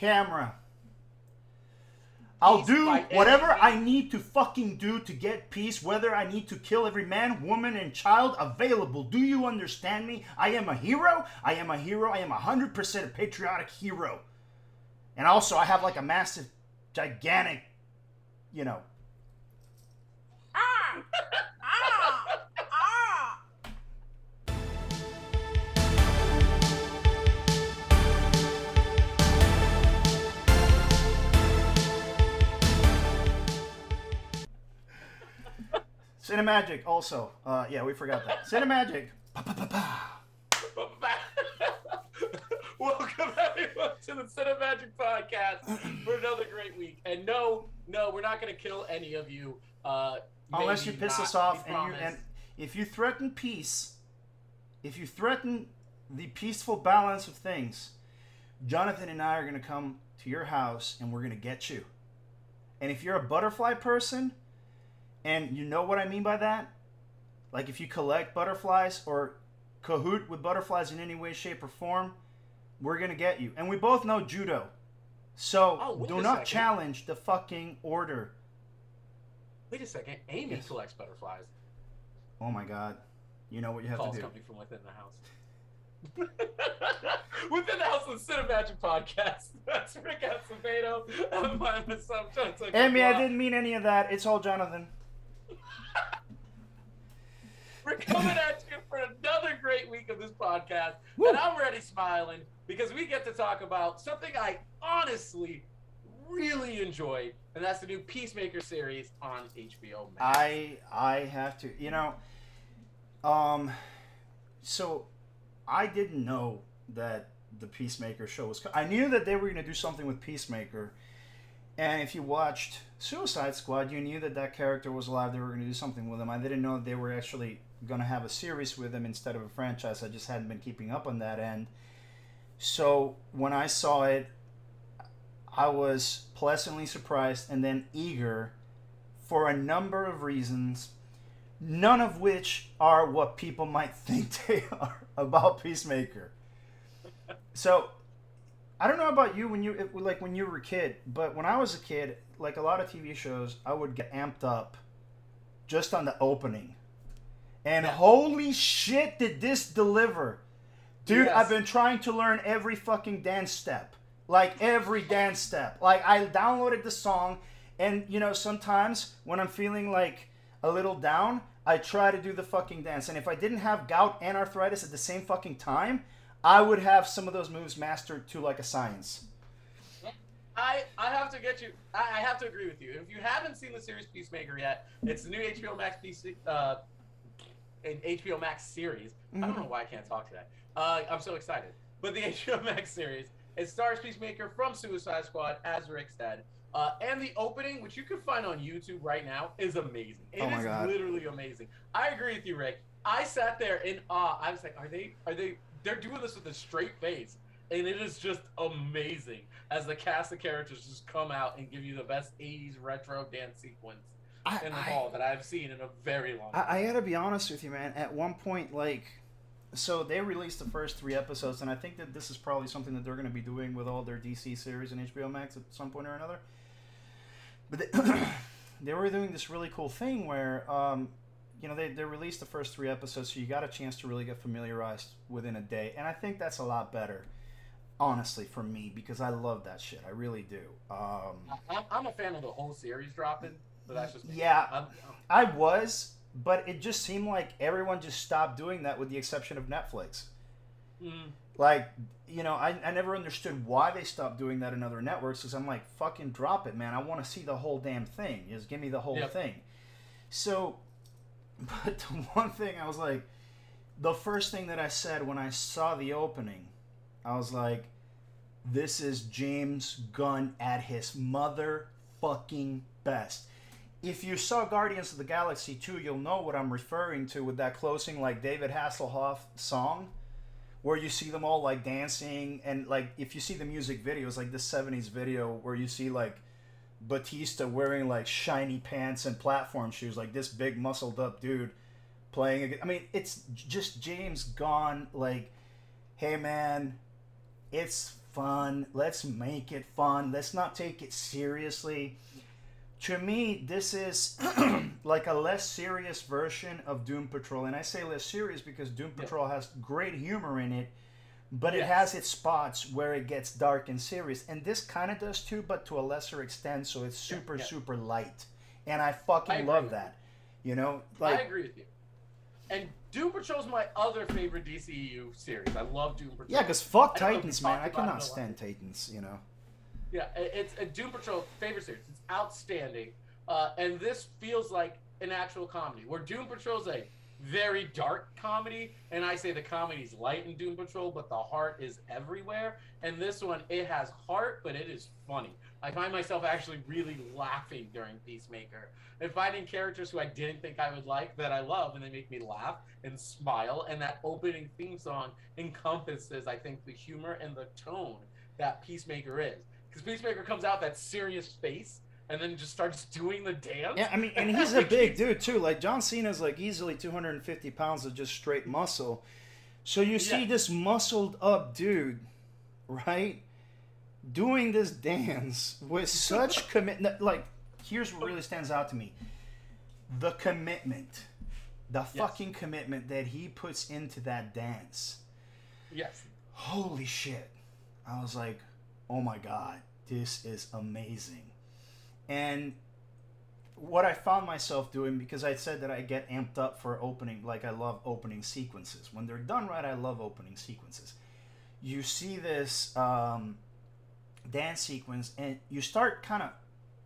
camera. I'll do whatever I need to fucking do to get peace, whether I need to kill every man, woman, and child available. Do you understand me? I am a hero. I am a hero. I am a 100% a patriotic hero. And also, I have like a massive, gigantic, you know. Ah! Ah! Cinemagic also. Uh, yeah, we forgot that. Cinemagic. Welcome everyone to the Cinemagic Podcast for another great week. And no, no, we're not going to kill any of you. Uh, Unless you piss not, us off and you and if you threaten peace, if you threaten the peaceful balance of things, Jonathan and I are going to come to your house and we're going to get you. And if you're a butterfly person, and you know what I mean by that, like if you collect butterflies or cahoot with butterflies in any way, shape, or form, we're going to get you. And we both know judo. So Oh, do not second. challenge the fucking order. Wait a second. Amy Yes. collects butterflies. Oh my god. You know what you have Calls to do. coming from within the house. within the house of the Cinemagic Podcast. That's Rick Acevedo. I'm. Amy, I didn't mean any of that. It's all Jonathan. We're coming at you for another great week of this podcast. Woo. And I'm already smiling because we get to talk about something I honestly really enjoyed, and that's the new Peacemaker series on HBO Max. I I have to. You know, um, so I didn't know that the Peacemaker show was. co- I knew that they were going to do something with Peacemaker, and if you watched Suicide Squad, you knew that that character was alive. They were going to do something with him. I didn't know they were actually going to have a series with him instead of a franchise. I just hadn't been keeping up on that end. So when I saw it, I was pleasantly surprised and then eager for a number of reasons, none of which are what people might think they are about Peacemaker. So, I don't know about you when you it- like when you were a kid, but when I was a kid, like a lot of TV shows, I would get amped up just on the opening. And Yeah. holy shit, did this deliver! Dude, Yes. I've been trying to learn every fucking dance step. Like every dance step. Like I downloaded the song and you know, sometimes when I'm feeling like a little down, I try to do the fucking dance. And if I didn't have gout and arthritis at the same fucking time, I would have some of those moves mastered to like a science. I, I have to get you. I, I have to agree with you. If you haven't seen the series Peacemaker yet, it's the new HBO Max PC, uh, an HBO Max series. I don't know why I can't talk today. Uh, I'm so excited. But the HBO Max series, it stars Peacemaker from Suicide Squad, as Rick said. Uh, and the opening, which you can find on YouTube right now, is amazing. It is Oh my God. literally amazing. I agree with you, Rick. I sat there in awe. I was like, are they? Are they? They're doing this with a straight face, and it is just amazing as the cast of characters just come out and give you the best '80s retro dance sequence I, in the I- hall that I've seen in a very long. time. I, I gotta be honest with you, man. At one point, like, so they released the first three episodes, and I think that this is probably something that they're gonna be doing with all their DC series and HBO Max at some point or another. But they, they were doing this really cool thing where, um, you know, they, they released the first three episodes, so you got a chance to really get familiarized within a day, and I think that's a lot better, honestly, for me because I love that shit. I really do. Um, I'm, I'm a fan of the whole series dropping, but that's just me. Yeah. I'm, I was, but it just seemed like everyone just stopped doing that with the exception of Netflix. mm, Like, you know, I, I never understood why they stopped doing that in other networks because I'm like, fucking drop it, man. I want to see the whole damn thing. Just give me the whole Yep. thing. So, but the one thing I was like, the first thing that I said when I saw the opening, I was like, this is James Gunn at his motherfucking best. If you saw Guardians of the Galaxy 2, you'll know what I'm referring to with that closing, like David Hasselhoff song, where you see them all like dancing, and like if you see the music videos, like the 70s video where you see like Bautista wearing like shiny pants and platform shoes, like this big muscled up dude playing. ag- I mean, it's just James Gunn. like, hey man, it's fun. Let's make it fun. Let's not take it seriously. To me, this is like a less serious version of Doom Patrol. And I say less serious because Doom Yeah. Patrol has great humor in it, but it has its spots where it gets dark and serious. And this kind of does too, but to a lesser extent. So it's super, yeah. super light. And I fucking I love that. You know? I agree with you. And Doom Patrol's my other favorite DCU series. I love Doom Patrol. yeah, because fuck I don't know if we Titans, man. I cannot it a lot. stand Titans, you know? Yeah, it's a Doom Patrol favorite series. It's outstanding, uh, and this feels like an actual comedy. Where Doom Patrol's a very dark comedy, and I say the comedy's light in Doom Patrol, but the heart is everywhere. And this one, it has heart, but it is funny. I find myself actually really laughing during Peacemaker and finding characters who I didn't think I would like that I love, and they make me laugh and smile. And that opening theme song encompasses, I think, the humor and the tone that Peacemaker is. Because Peacemaker comes out that serious face and then just starts doing the dance. Yeah, I mean, and he's a big dude too. Like John Cena's like easily 250 pounds of just straight muscle. So you see Yeah. this muscled up dude, right, doing this dance with such commitment. Like, here's what really stands out to me: the commitment, the fucking commitment that he puts into that dance. Yes. Holy shit! I was like, oh my god, this is amazing. And what I found myself doing because I said that I get amped up for opening, like I love opening sequences. When they're done right, I love opening sequences. You see this um, dance sequence, and you start kind of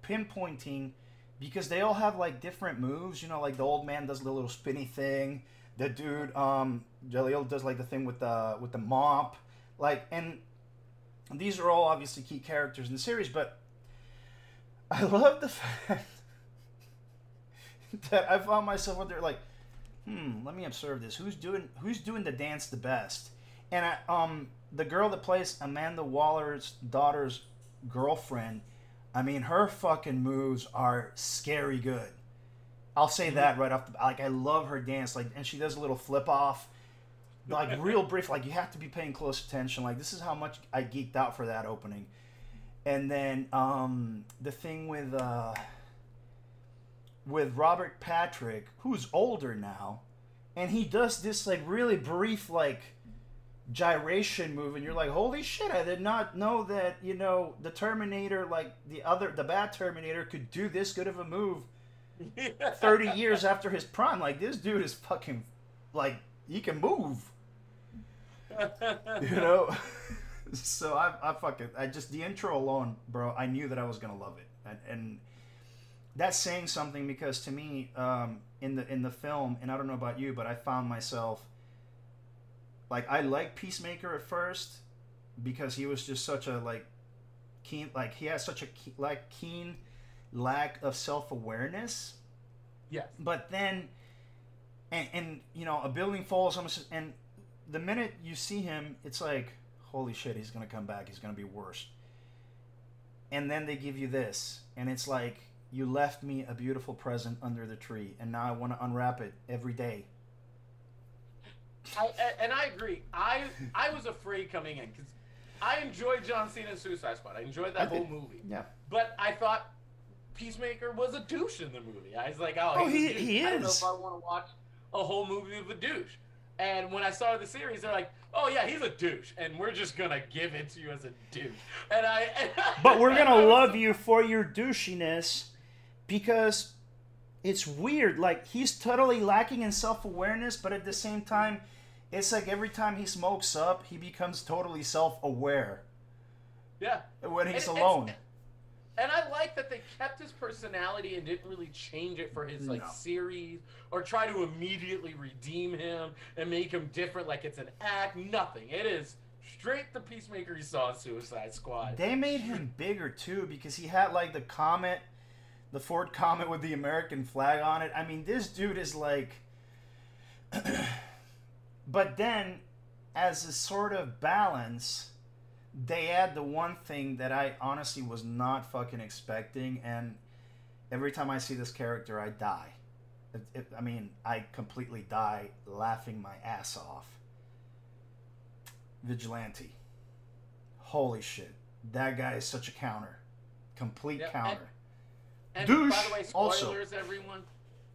pinpointing because they all have like different moves. You know, like the old man does the little spinny thing. The dude, um, Jaleel does like the thing with the with the mop, like, and these are all obviously key characters in the series, but I love the fact that I found myself out there like, hmm, let me observe this. Who's doing who's doing the dance the best? And I, um, the girl that plays Amanda Waller's daughter's girlfriend, I mean, her fucking moves are scary good. I'll say that right off the bat. like. I love her dance, like, and she does a little flip off, like real brief. Like you have to be paying close attention. Like this is how much I geeked out for that opening. And then um, the thing with uh, with Robert Patrick, who's older now, and he does this like really brief like gyration move, and you're like, holy shit! I did not know that you know the Terminator, like the other, the bad Terminator, could do this good of a move 30 years after his prime. Like this dude is fucking like he can move you know so I, I fucking i just the intro alone bro i knew that i was gonna love it. And, and that's saying something because to me um, in the in the film and i don't know about you but i found myself like i like peacemaker at first because he was just such a like keen like he has such a keen, like keen lack of self-awareness. Yes. but then and, and you know a building falls almost and the minute you see him it's like holy shit he's gonna come back he's gonna be worse and then they give you this and it's like you left me a beautiful present under the tree and now i want to unwrap it every day I, and I agree. I I was afraid coming in because I enjoyed John Cena's Suicide Squad. I enjoyed that I whole did. movie. yeah But I thought Peacemaker was a douche in the movie. I was like, oh, Oh, he- he I don't know if I want to watch a whole movie of a douche. And when I saw the series, they're like, oh yeah, he's a douche, and we're just gonna give it to you as a douche. And I. but we're gonna love so- you for your douchiness because it's weird like he's totally lacking in self-awareness but at the same time it's like every time he smokes up he becomes totally self-aware Yeah. when he's And- alone and- And I like that they kept his personality and didn't really change it for his like No. series or try to immediately redeem him and make him different like it's an act. Nothing. It is straight the peacemaker you saw in Suicide Squad. They made him bigger too because he had like the comet, the Ford Comet with the American flag on it. I mean, this dude is like. but then, as a sort of balance, they add the one thing that I honestly was not fucking expecting, and every time I see this character, I die. It, it, I mean, I completely die laughing my ass off. Vigilante holy shit, that guy is such a counter, complete and- counter. And Douche, by the way, also. spoilers, everyone.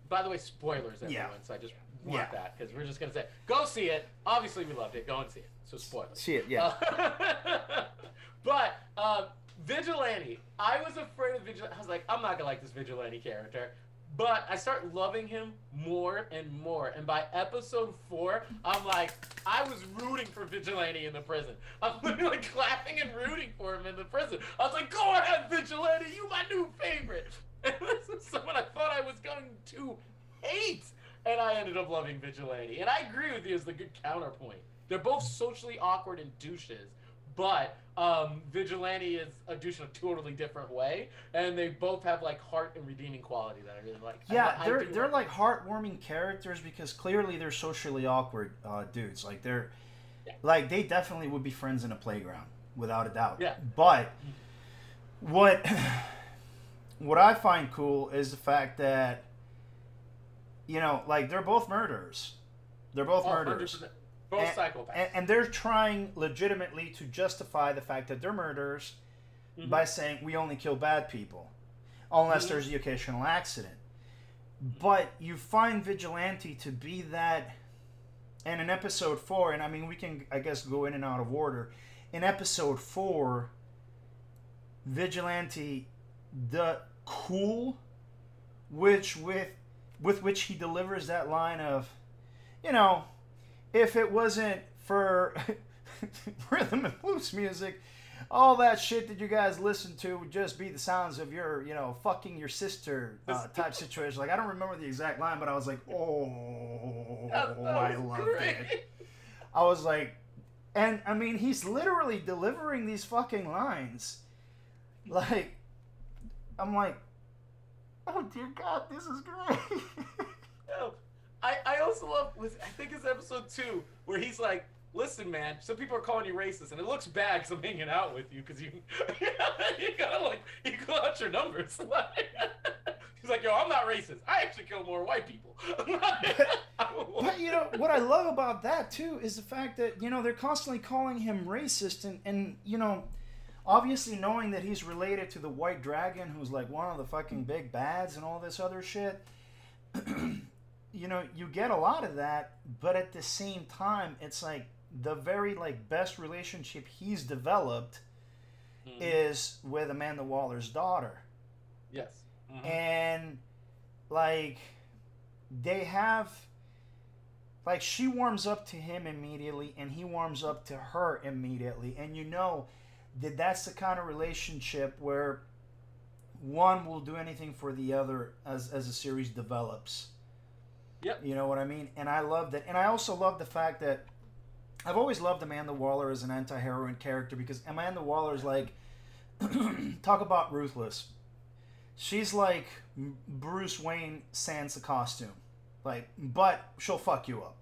By the way, spoilers, everyone. Yeah. So I just want Yeah. that because we're just gonna say, go see it. Obviously, we loved it. Go and see it. So spoilers. See it, yeah. Uh, but um, Vigilante, I was afraid of Vigilante. I was like, I'm not gonna like this Vigilante character. But I start loving him more and more. And by episode four, I'm like, I was rooting for Vigilante in the prison. I'm literally like clapping and rooting for him in the prison. I was like, go ahead, Vigilante, you my new favorite. And this is someone I thought I was going to hate. And I ended up loving Vigilante. And I agree with you as the good counterpoint. They're both socially awkward and douches, but um, Vigilante is a douche in a totally different way, and they both have like heart and redeeming quality that I really like. Yeah, I they're do they're like heartwarming characters because clearly they're socially awkward uh, dudes. Like they're Yeah. like they definitely would be friends in a playground without a doubt. Yeah. But what what I find cool is the fact that you know, like they're both murderers. They're both Oh, murderers. 100%. Both And- psychopaths. And, and they're trying legitimately to justify the fact that they're murderers Mhm. by saying we only kill bad people, unless Mhm. there's the occasional accident. But you find Vigilante to be that. And in episode four, and I mean, we can, I guess, go in and out of order. In episode four, Vigilante, the cool, which with with which he delivers that line of, you know, if it wasn't for rhythm and blues music, all that shit that you guys listen to would just be the sounds of your, you know, fucking your sister uh, type situation. Like I don't remember the exact line, but I was like, oh, That- that I love it. I was like, and I mean, he's literally delivering these fucking lines. Like, I'm like, oh dear God, this is great. No. I, I also love with I think it's episode two where he's like, "Listen, man, some people are calling you racist, and it looks bad because I'm hanging out with you because you you gotta like you go out your numbers." he's like, "Yo, I'm not racist. I actually kill more white people." But you know what I love about that too is the fact that you know they're constantly calling him racist and and you know obviously knowing that he's related to the white dragon who's like one of the fucking big bads and all this other shit you know you get a lot of that but at the same time it's like the very like best relationship he's developed Mhm. is with Amanda Waller's daughter yes. Mhm. and like they have like she warms up to him immediately and he warms up to her immediately and you know that that's the kind of relationship where one will do anything for the other as as the series develops. Yep. you know what i mean? And i love that and i also love the fact that i've always loved amanda waller as an anti-heroine character because amanda waller is like talk about ruthless. She's like bruce wayne sans a costume. Like but she'll fuck you up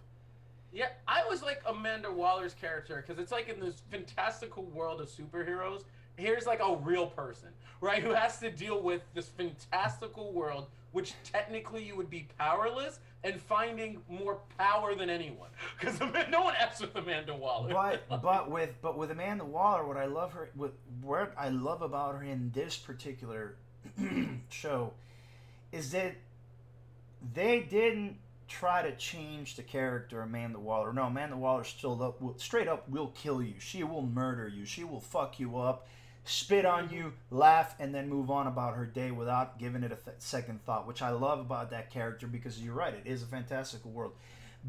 Yeah, I was like Amanda Waller's character because it's like in this fantastical world of superheroes. Here's like a real person, right, who has to deal with this fantastical world, which technically you would be powerless and finding more power than anyone because no one acts with Amanda Waller. but but with but with Amanda Waller, what I love her with what I love about her in this particular show is that they didn't try to change the character Amanda Waller. No, Amanda Waller still up will, straight up will kill you. She will murder you. She will fuck you up, spit on you, laugh, and then move on about her day without giving it a th- second thought. Which I love about that character because you're right, it is a fantastical world.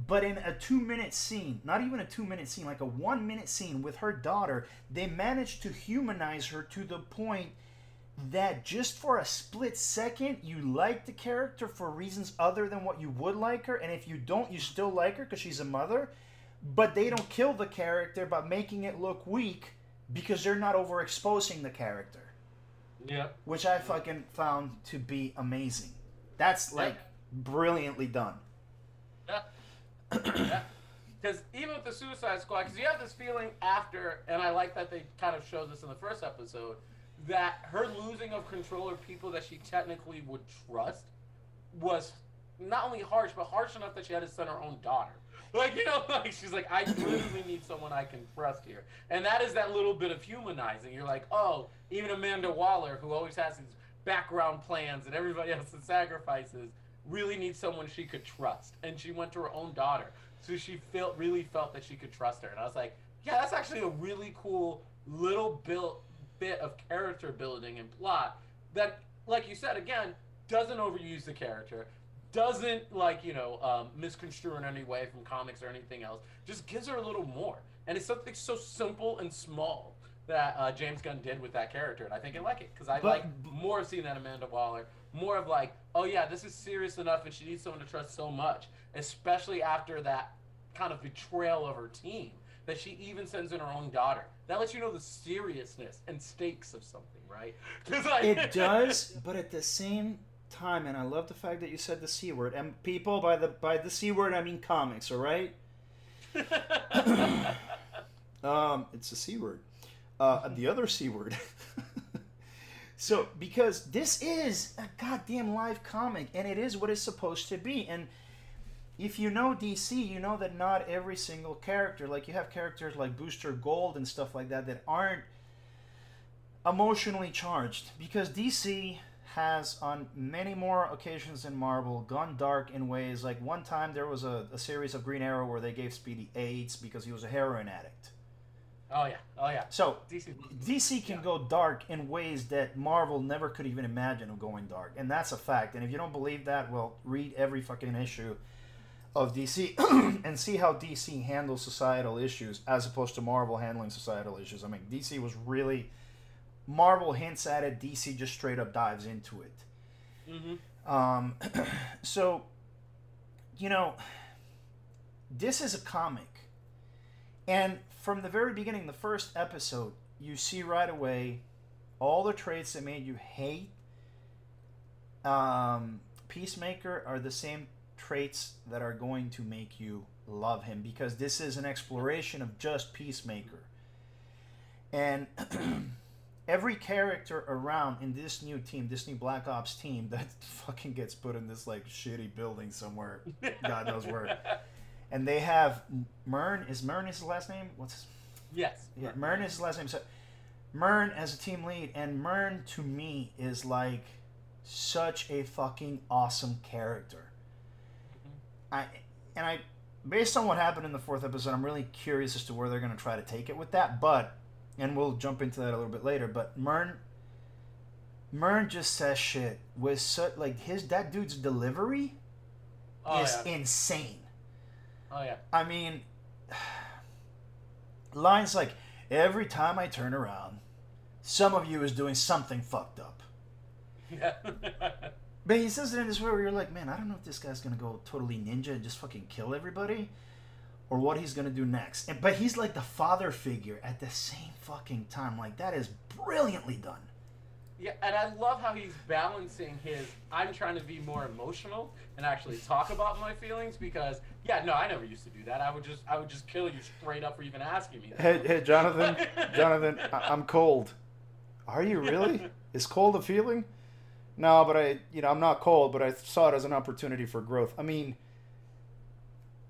But in a two minute scene, not even a two minute scene, like a one minute scene with her daughter, they managed to humanize her to the point that just for a split second, you like the character for reasons other than what you would like her. And if you don't, you still like her because she's a mother. But they don't kill the character by making it look weak because they're not overexposing the character, yeah. which I fucking found to be amazing. That's like brilliantly done. Because even with the Suicide Squad, because you have this feeling after, and I like that they kind of showed this in the first episode, that her losing of control of people that she technically would trust was not only harsh, but harsh enough that she had to send her own daughter. Like you know, like she's like, I literally need someone I can trust here, and that is that little bit of humanizing. You're like, oh, even Amanda Waller, who always has these background plans and everybody else's sacrifices, really needs someone she could trust, and she went to her own daughter, so she felt really felt that she could trust her, and I was like, yeah, that's actually a really cool little built bit of character building and plot that, like you said, again, doesn't overuse the character, doesn't like you know um, misconstrue in any way from comics or anything else. Just gives her a little more, and it's something so simple and small that uh, James Gunn did with that character, and I think I like it because I But- like more of seeing that Amanda Waller, more of like, oh yeah, this is serious enough, and she needs someone to trust so much, especially after that kind of betrayal of her team that she even sends in her own daughter. That lets you know the seriousness and stakes of something, right? I- It does, but at the same time, and I love the fact that you said the c word. And people, by the by the c word, I mean comics. All right. Um, it's a c word. Uh, the other c word. so because this is a goddamn live comic, and it is what it's supposed to be, and. If you know DC, you know that not every single character, like you have characters like Booster Gold and stuff like that, that aren't emotionally charged because DC has on many more occasions than Marvel gone dark in ways like one time there was a, a series of Green Arrow where they gave Speedy AIDS because he was a heroin addict. oh yeah, oh yeah. So DC. DC can Yeah. go dark in ways that Marvel never could even imagine of going dark, and that's a fact. And if you don't believe that, well, read every fucking issue of DC and see how DC handles societal issues as opposed to Marvel handling societal issues. I mean, DC was really Marvel hints at it, DC just straight up dives into it. Mm-hmm. Um, so, you know, this is a comic. And from the very beginning, the first episode, you see right away all the traits that made you hate um, Peacemaker are the same traits that are going to make you love him because this is an exploration of just Peacemaker. And every character around in this new team, this new Black Ops team that fucking gets put in this like shitty building somewhere, God knows where. And they have Murn. Is Murn his last name? What's his Yes. yeah, Murn is his last name. So Murn as a team lead, and Murn to me is like such a fucking awesome character. I and I, based on what happened in the fourth episode, I'm really curious as to where they're going to try to take it with that. But and we'll jump into that a little bit later. But Murn, Murn just says shit with such like his that dude's delivery Oh is yeah. insane. Oh yeah. I mean, lines like every time I turn around, some of you is doing something fucked up. Yeah. But he says it in this way where you're like, man, I don't know if this guy's gonna go totally ninja and just fucking kill everybody, or what he's gonna do next. And, but he's like the father figure at the same fucking time. Like that is brilliantly done. Yeah, and I love how he's balancing his. I'm trying to be more emotional and actually talk about my feelings because, yeah, no, I never used to do that. I would just, I would just kill you straight up for even asking me. That. Hey, hey, Jonathan, Jonathan, I- I'm cold. Are you really? Is cold a feeling? No, but I, you know, I'm not cold, but I saw it as an opportunity for growth. I mean,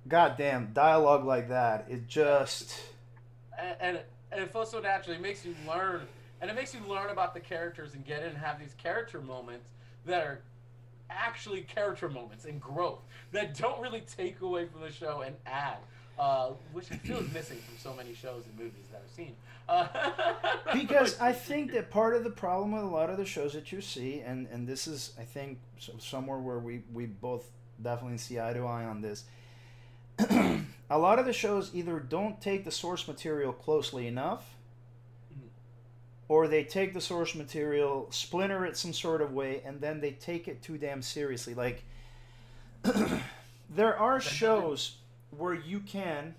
goddamn, dialogue like that, it just, and, and and it feels so naturally. It makes you learn, and it makes you learn about the characters and get in and have these character moments that are actually character moments and growth that don't really take away from the show and add, uh, which I feel is missing from so many shows and movies that I've seen. Uh, because I think that part of the problem with a lot of the shows that you see, and and this is, I think, somewhere where we we both definitely see eye to eye on this. a lot of the shows either don't take the source material closely enough, Mhm. or they take the source material, splinter it some sort of way, and then they take it too damn seriously. Like, there are shows where you can.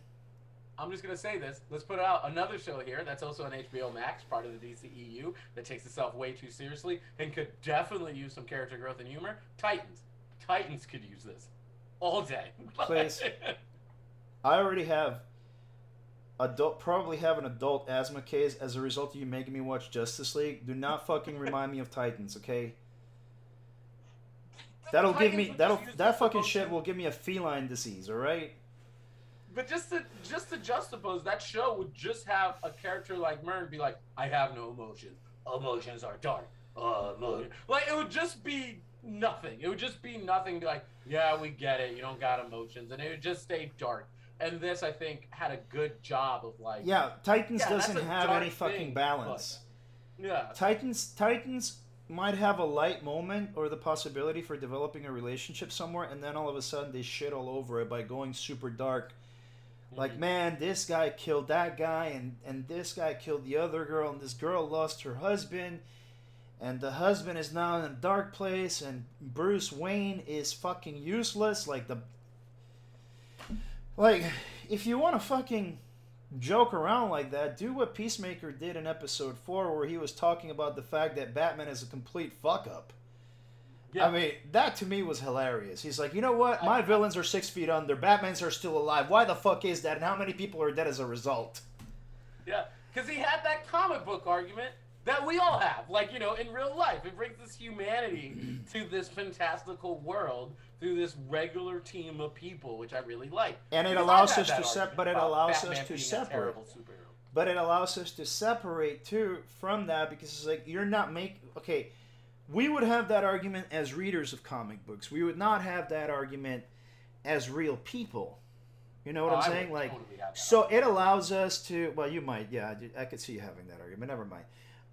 I'm just gonna say this. Let's put out another show here that's also on HBO Max, part of the DCEU, that takes itself way too seriously and could definitely use some character growth and humor. Titans. Titans could use this all day. Please. I already have adult probably have an adult asthma case as a result of you making me watch Justice League. Do not fucking remind me of Titans, okay? That'll give me that'll that fucking shit will give me a feline disease, all right? But just to just to juxtapose, that show would just have a character like Murn be like, "I have no emotions. Emotions are dark. Uh, emotion." Like it would just be nothing. It would just be nothing. Be like, "Yeah, we get it. You don't got emotions," and it would just stay dark. And this, I think, had a good job of like, Yeah, Titans Yeah, doesn't have any fucking thing, balance. yeah, Titans Titans might have a light moment or the possibility for developing a relationship somewhere, and then all of a sudden they shit all over it by going super dark. Like, Mhm. man, this guy killed that guy, and and this guy killed the other girl, and this girl lost her husband, and the husband is now in a dark place, and Bruce Wayne is fucking useless. Like the, like, if you want to fucking joke around like that, do what Peacemaker did in episode four, where he was talking about the fact that Batman is a complete fuck up. Yeah. I mean, that to me was hilarious. He's like, you know what? My I- villains are six feet under. Batman's are still alive. Why the fuck is that? And how many people are dead as a result? Yeah, because he had that comic book argument that we all have. Like, you know, in real life, it brings this humanity to this fantastical world through this regular team of people, which I really like. And it Because allows us to sep- argument but it allows Batman us to separate. But it allows us to separate too from that because it's like you're not making okay. We would have that argument as readers of comic books. We would not have that argument as real people. You know what Oh, I'm I saying? Like, totally that so it allows us to. Well, you might. Yeah, I could see you having that argument. Never mind.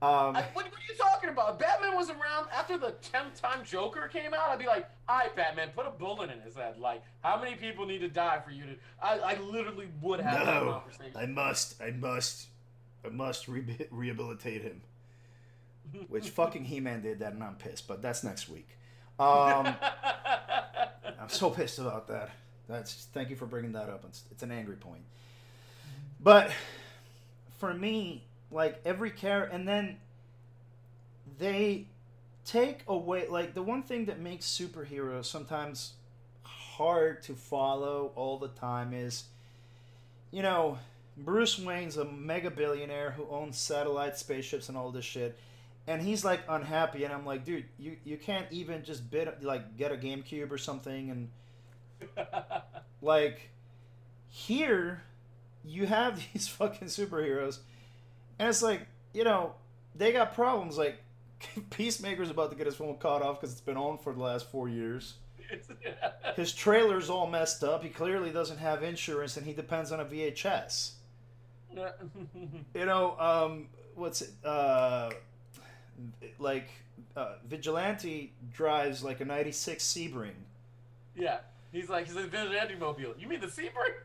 Um, I, what, what are you talking about? Batman was around after the 10th time Joker came out. I'd be like, all right, Batman, put a bullet in his head. Like, how many people need to die for you to. I, I literally would have that No, conversation. I must, I must, I must re- rehabilitate him. Which fucking He-Man did that, and I'm pissed. But that's next week. Um, I'm so pissed about that. That's thank you for bringing that up. It's, it's an angry point. But for me, like every character, and then they take away like the one thing that makes superheroes sometimes hard to follow all the time is you know Bruce Wayne's a mega billionaire who owns satellite spaceships and all this shit and he's like unhappy and I'm like dude you you can't even just bid like get a GameCube or something and like here you have these fucking superheroes and it's like you know they got problems like peacemaker's about to get his phone caught off because it's been on for the last four years. His trailer's all messed up he clearly doesn't have insurance and he depends on a vhs you know um what's it uh like uh, vigilante drives like a 96 sebring Yeah. He's like, he's a vigilante mobile. You mean the Sebring?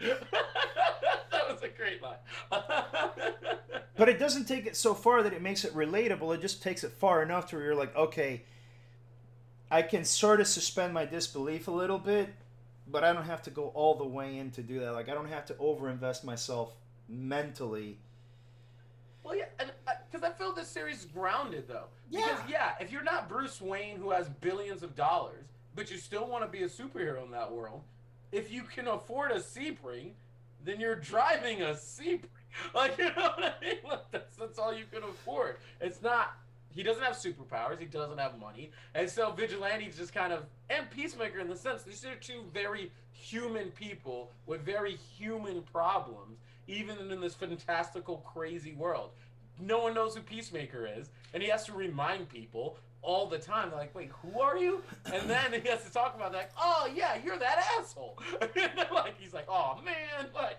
that was a great line. But it doesn't take it so far that it makes it relatable. It just takes it far enough to where you're like, okay, I can sort of suspend my disbelief a little bit, but I don't have to go all the way in to do that. Like, I don't have to overinvest myself mentally. Well, yeah, and uh, because I feel this series is grounded though. Yeah. Because yeah, if you're not Bruce Wayne who has billions of dollars, but you still want to be a superhero in that world, if you can afford a Sebring, then you're driving a Sebring. Like you know what I mean? Like, that's that's all you can afford. It's not. He doesn't have superpowers. He doesn't have money, and so Vigilante's just kind of and Peacemaker in the sense these are two very human people with very human problems, even in this fantastical, crazy world. No one knows who Peacemaker is, and he has to remind people all the time. They're like, "Wait, who are you?" And then he has to talk about like, "Oh yeah, you're that asshole." like he's like, "Oh man," like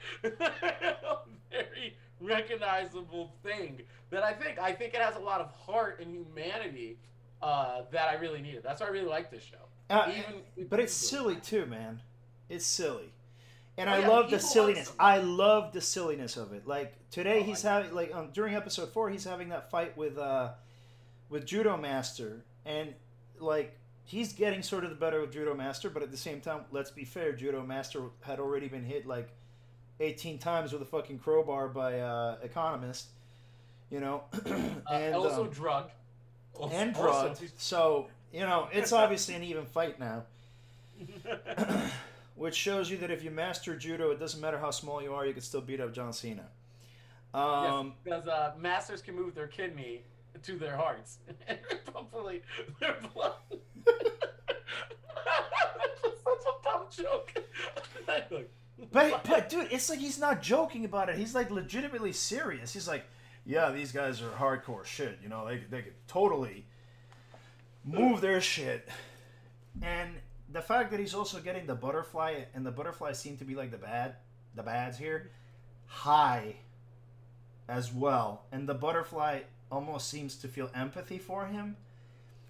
very recognizable thing that I think I think it has a lot of heart and humanity uh, that I really needed. That's why I really like this show. Uh, Even but it's silly too, man. It's silly. And Oh, I yeah, love the silliness. I love the silliness of it. Like today, Oh, he's having like um, during episode four, he's having that fight with uh, with Judo Master, and like he's getting sort of the better of Judo Master, but at the same time, let's be fair, Judo Master had already been hit like eighteen times with a fucking crowbar by uh, Economos, you know, Uh, and also um, drugged. Also- and also- So you know, it's obviously an even fight now. Which shows you that if you master judo, it doesn't matter how small you are, you can still beat up John Cena. Um, because uh, masters can move their kidney to their hearts and hopefully their blood. That's such a dumb joke. But but dude, it's like he's not joking about it. He's like legitimately serious. He's like, yeah, these guys are hardcore shit. You know, they they could totally move their shit. And the fact that he's also getting the butterfly, and the butterfly seem to be like the bad, the bads here, high as well. And the butterfly almost seems to feel empathy for him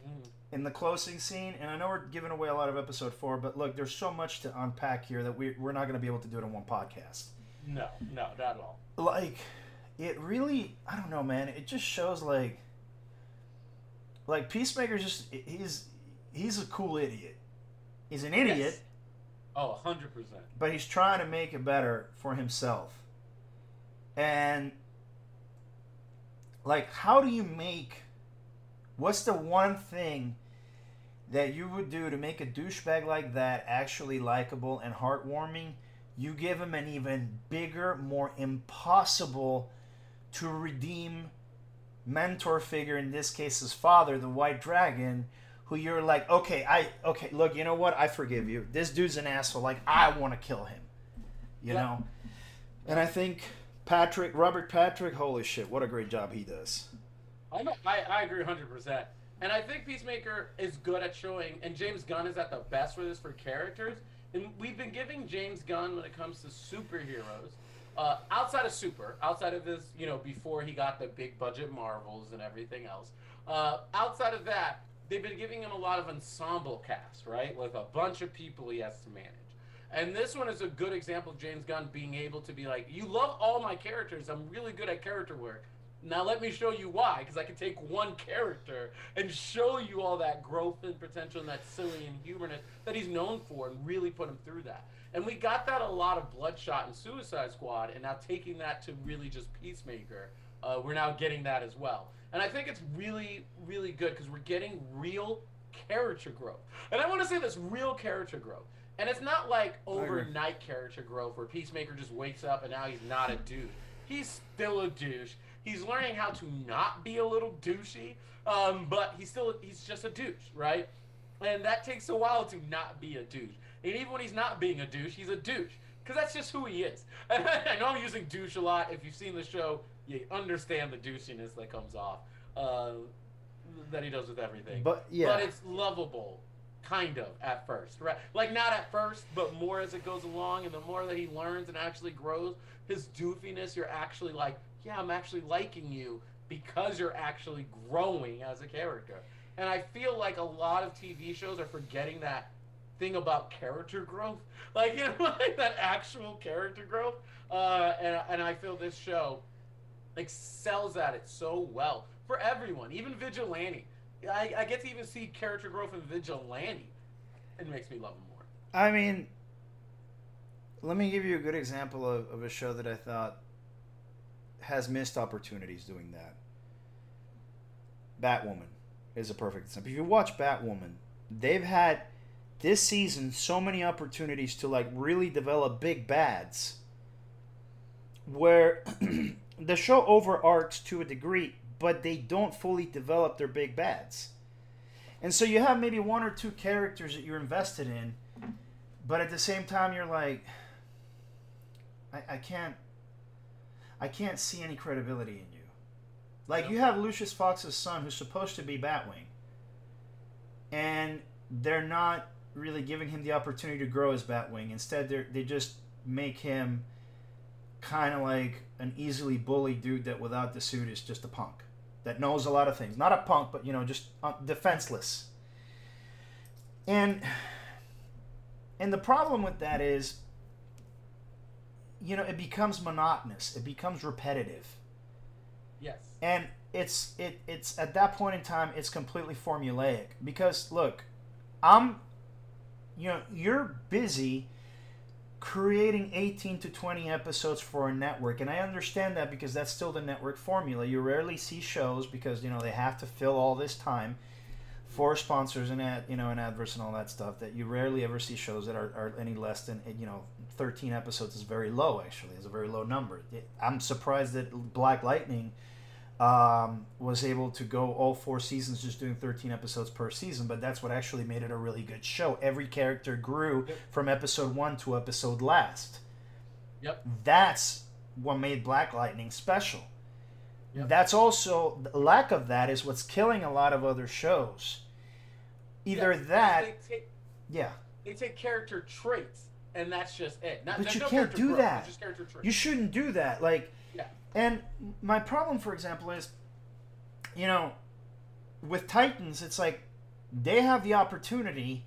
Mm. in the closing scene. And I know we're giving away a lot of episode four, but look, there's so much to unpack here that we, we're not going to be able to do it in one podcast. No, no, not at all. Like, it really, I don't know, man. It just shows like, like Peacemaker just he's he's a cool idiot. He's an idiot, Yes. Oh, 100%. but he's trying to make it better for himself. And like how do you make what's the one thing that you would do to make a douchebag like that actually likable and heartwarming? You give him an even bigger, more impossible to redeem mentor figure, in this case his father, the White Dragon, who you're like, okay, I okay, look, you know what? I forgive you. This dude's an asshole. Like I want to kill him. You Yeah. know? And I think Patrick, Robert Patrick, holy shit, what a great job he does. I know. I, I agree 100%. And I think Peacemaker is good at showing, and James Gunn is at the best for this for characters. And we've been giving James Gunn when it comes to superheroes, uh, outside of Super, outside of this, you know, before he got the big budget Marvels and everything else. Uh, outside of that, they've been giving him a lot of ensemble cast, right? With a bunch of people he has to manage. And this one is a good example of James Gunn being able to be like, you love all my characters. I'm really good at character work. Now let me show you why, because I can take one character and show you all that growth and potential and that silly and humorness that he's known for, and really put him through that. And we got that a lot of Bloodshot and Suicide Squad, and now taking that to really just Peacemaker, uh, we're now getting that as well. And I think it's really, really good because we're getting real character growth. And I want to say this real character growth. And it's not like overnight character growth where Peacemaker just wakes up and now he's not a dude. He's still a douche. He's learning how to not be a little douchey, um, but he's still he's just a douche, right? And that takes a while to not be a douche. And even when he's not being a douche, he's a douche because that's just who he is. And I know I'm using douche a lot. If you've seen the show, you understand the douchiness that comes off uh, that he does with everything. But yeah. But it's lovable, kind of, at first, right? Like, not at first, but more as it goes along, and the more that he learns and actually grows, his doofiness, you're actually like, yeah, I'm actually liking you because you're actually growing as a character. And I feel like a lot of TV shows are forgetting that thing about character growth, like, you know, like that actual character growth. Uh, and, and I feel this show excels at it so well for everyone, even Vigilante. I, I get to even see character growth in Vigilante. It makes me love him more. I mean, let me give you a good example of, of a show that I thought has missed opportunities doing that. Batwoman is a perfect example. If you watch Batwoman, they've had this season so many opportunities to like really develop big bads where the show overarches to a degree, but they don't fully develop their big bads. And so you have maybe one or two characters that you're invested in, but at the same time you're like I, I can't I can't see any credibility in you. Like you have Lucius Fox's son who's supposed to be Batwing. And they're not really giving him the opportunity to grow as Batwing. Instead they they just make him kind of like an easily bullied dude that without the suit is just a punk that knows a lot of things. Not a punk, but you know, just uh, defenseless. And and the problem with that is you know, it becomes monotonous. It becomes repetitive. Yes. And it's it it's at that point in time it's completely formulaic because look, I'm you know, you're busy creating 18 to 20 episodes for a network and I understand that because that's still the network formula. You rarely see shows because you know they have to fill all this time for sponsors and ad, you know and adverts and all that stuff that you rarely ever see shows that are, are any less than eh, you know 13 episodes is very low actually is a very low number i'm surprised that black lightning um, was able to go all four seasons just doing 13 episodes per season but that's what actually made it a really good show every character grew Yep. from episode one to episode last Yep. That's what made Black Lightning special. Yep. That's also the lack of that is what's killing a lot of other shows. Either Yeah, that, They take, yeah. they take character traits, and that's just it. Not, But you no can't do growth, that. Just character traits. You shouldn't do that. Like, Yeah. and my problem, for example, is, you know, with Titans, it's like they have the opportunity,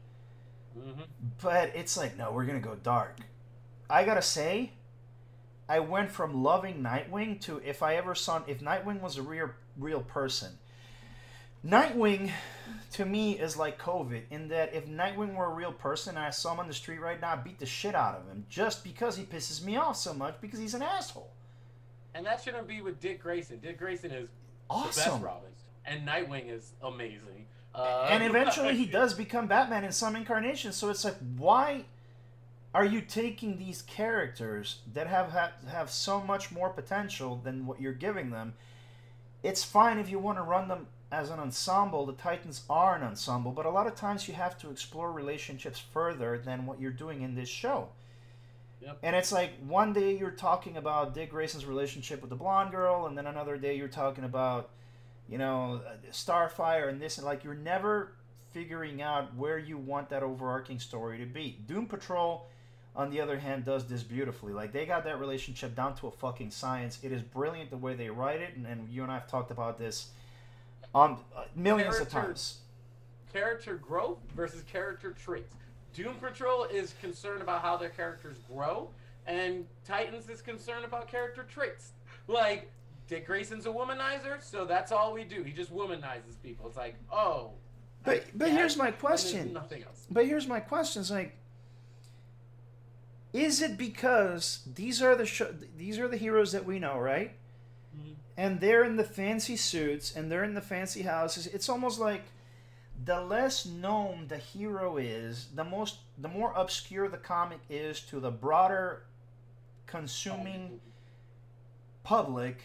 hmm but it's like, no, we're gonna go dark. I gotta say, I went from loving Nightwing to if I ever saw if Nightwing was a real real person. Nightwing, to me, is like COVID in that if Nightwing were a real person and I saw him on the street right now, I'd beat the shit out of him just because he pisses me off so much because he's an asshole. And that shouldn't be with Dick Grayson. Dick Grayson is the Awesome. best Robin, and Nightwing is amazing. Uh, and eventually he does become Batman in some incarnations. So it's like, why are you taking these characters that have ha- have so much more potential than what you're giving them? It's fine if you want to run them as an ensemble. The Titans are an ensemble, but a lot of times you have to explore relationships further than what you're doing in this show. Yep. And it's like one day you're talking about Dick Grayson's relationship with the blonde girl, and then another day you're talking about you know, uh, Starfire and this, and like you're never figuring out where you want that overarching story to be. Doom Patrol, on the other hand, does this beautifully. Like they got that relationship down to a fucking science. It is brilliant the way they write it, and, and you and I have talked about this on uh, millions of times. character growth versus character traits. Doom Patrol is concerned about how their characters grow, and Titans is concerned about character traits. Like Dick Grayson's a womanizer, so that's all we do. He just womanizes people. It's like, oh. But but here's my question. Nothing else. But here's my question: Is like, is it because these are the these are the heroes that we know, right? And they're in the fancy suits and they're in the fancy houses. It's almost like the less known the hero is the most the more obscure the comic is to the broader consuming public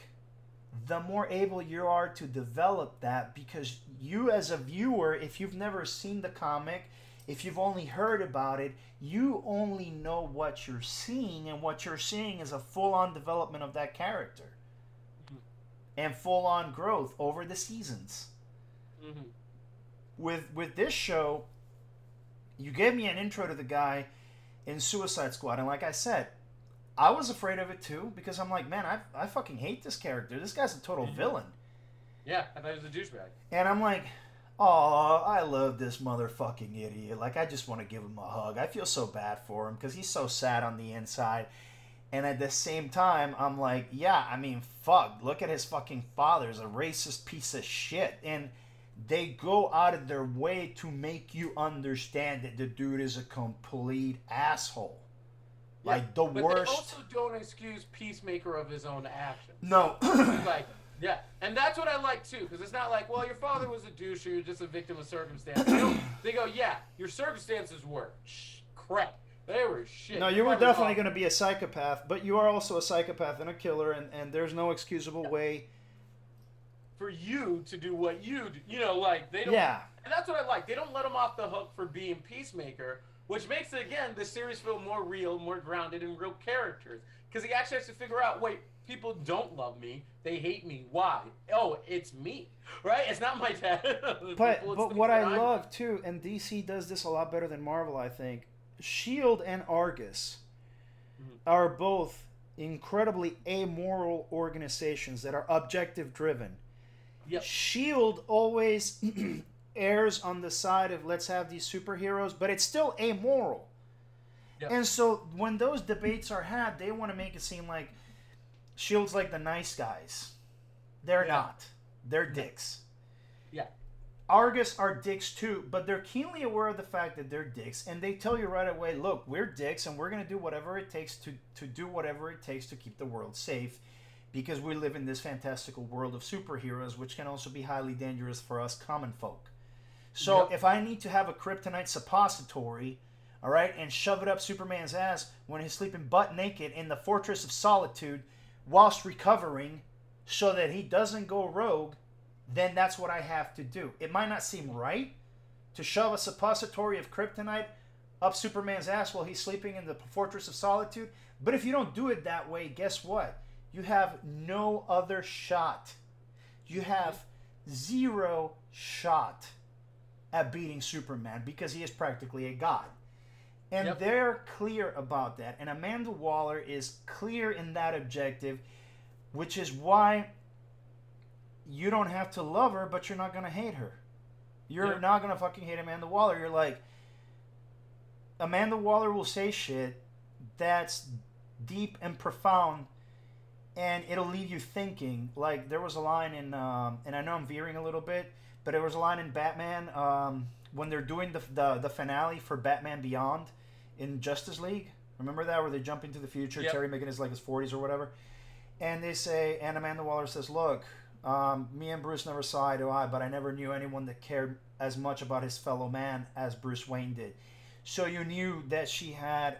the more able you are to develop that. Because you as a viewer if you've never seen the comic if you've only heard about it you only know what you're seeing and what you're seeing is a full-on development of that character and full-on growth over the seasons Mhm. with with this show you gave me an intro to the guy in Suicide Squad and like I said I was afraid of it too because I'm like man I, I fucking hate this character this guy's a total Mhm. villain Yeah, I thought he was a douchebag. and I'm like oh I love this motherfucking idiot like I just want to give him a hug I feel so bad for him because he's so sad on the inside and at the same time I'm like yeah I mean fuck look at his fucking father's a racist piece of shit and they go out of their way to make you understand that the dude is a complete asshole. Yeah, like the But worst. they also don't excuse Peacemaker of his own actions. No. like yeah and that's what i like too because it's not like well your father was a douche or you're just a victim of circumstance they, they go yeah your circumstances were crap they were shit. No, you were definitely going to be a psychopath, but you are also a psychopath and a killer, and, and there's no excusable way. for you to do what you do you know like they don't Yeah. and that's what i like. They don't let him off the hook for being peacemaker which makes it again the series feel more real more grounded in real characters. Because he actually has to figure out wait people don't love me they hate me why? Oh it's me right? It's not my dad. But People, but what I love too, and DC does this a lot better than Marvel, I think. Shield and Argus Mhm. are both incredibly amoral organizations that are objective driven. Yep. Shield always errs on the side of let's have these superheroes, but it's still amoral. Yep. And so when those debates are had, they want to make it seem like Shield's like the nice guys. They're Yeah. not. They're dicks. Yeah. Argus are dicks too, but they're keenly aware of the fact that they're dicks, and they tell you right away, look, we're dicks, and we're gonna do whatever it takes to to do whatever it takes to keep the world safe, because we live in this fantastical world of superheroes, which can also be highly dangerous for us common folk. So Yep. if I need to have a kryptonite suppository, all right, and shove it up Superman's ass when he's sleeping butt naked in the Fortress of Solitude, whilst recovering, so that he doesn't go rogue, then that's what I have to do. It might not seem right to shove a suppository of kryptonite up Superman's ass while he's sleeping in the Fortress of Solitude, But if you don't do it that way, guess what? You have no other shot. You have zero shot at beating Superman because he is practically a god. And Yep. they're clear about that. And Amanda Waller is clear in that objective, which is why you don't have to love her, but you're not going to hate her. You're Yep. not going to fucking hate Amanda Waller. You're like, Amanda Waller will say shit that's deep and profound, and it'll leave you thinking. Like there was a line in, um, and I know I'm veering a little bit, but there was a line in Batman um, when they're doing the, the the finale for Batman Beyond in Justice League. Remember that where they jump into the future? Yep. Terry McGinnis like his 40s or whatever, and they say, and Amanda Waller says, "Look." Um, me and Bruce never saw eye to eye, but I never knew anyone that cared as much about his fellow man as Bruce Wayne did. So you knew that she had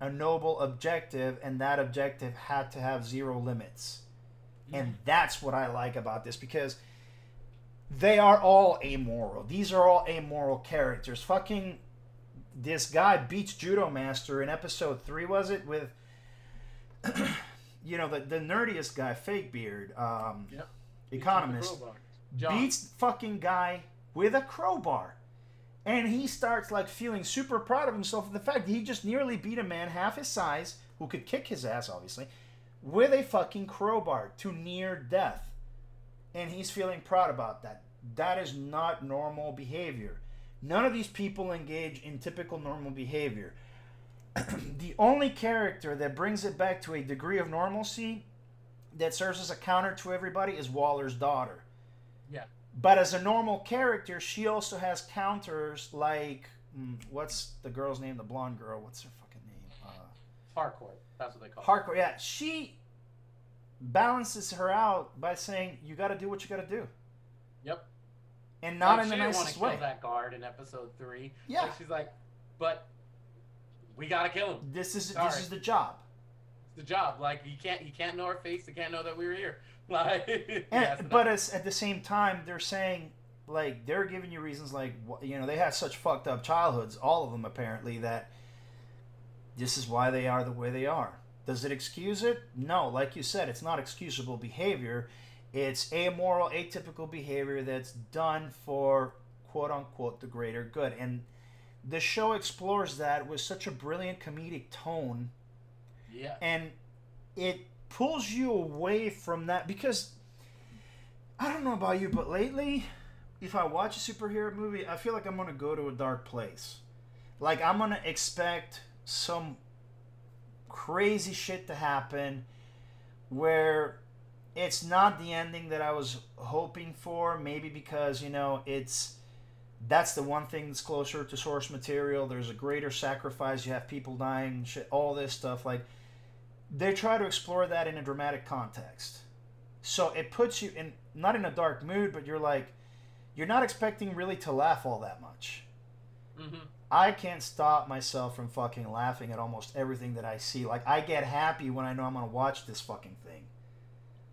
a noble objective, and that objective had to have zero limits. And that's what I like about this because they are all amoral. These are all amoral characters. Fucking this guy beats Judo Master in episode three, was it? With you know the the nerdiest guy, Fake Beard, um, Yep. Economist beats fucking guy with a crowbar. And he starts like feeling super proud of himself for the fact that he just nearly beat a man half his size, who could kick his ass, obviously, with a fucking crowbar to near death. And he's feeling proud about that. That is not normal behavior. None of these people engage in typical normal behavior. the only character that brings it back to a degree of normalcy that serves as a counter to everybody is Waller's daughter. Yeah. But as a normal character, she also has counters like mm, what's the girl's name? The blonde girl. What's her fucking name? Uh, Harcourt. That's what they call it. Hardcore. Yeah, she balances her out by saying, "You got to do what you got to do," Yep. and not Like, in the nicest want to way. kill that guard in episode three. Yeah. Like, she's like, but we gotta kill him. This is Sorry. this is the job. The job. Like he can't he can't know our face. He can't know that we were here. Like, And, yeah, but at the same time, they're saying like they're giving you reasons like you know they had such fucked up childhoods, all of them apparently that this is why they are the way they are. Does it excuse it? No, like you said, it's not excusable behavior. It's amoral, atypical behavior that's done for quote unquote the greater good. And the show explores that with such a brilliant comedic tone yeah, and it pulls you away from that because I don't know about you, but lately, if I watch a superhero movie, I feel like I'm gonna go to a dark place. Like I'm gonna expect some crazy shit to happen where it's not the ending that I was hoping for. Maybe because you know it's that's the one thing that's closer to source material. There's a greater sacrifice. You have people dying, shit, all this stuff. Like they try to explore that in a dramatic context. So it puts you in not in a dark mood, but you're like you're not expecting really to laugh all that much. hmm I can't stop myself from fucking laughing at almost everything that I see. Like I get happy when I know I'm gonna watch this fucking thing.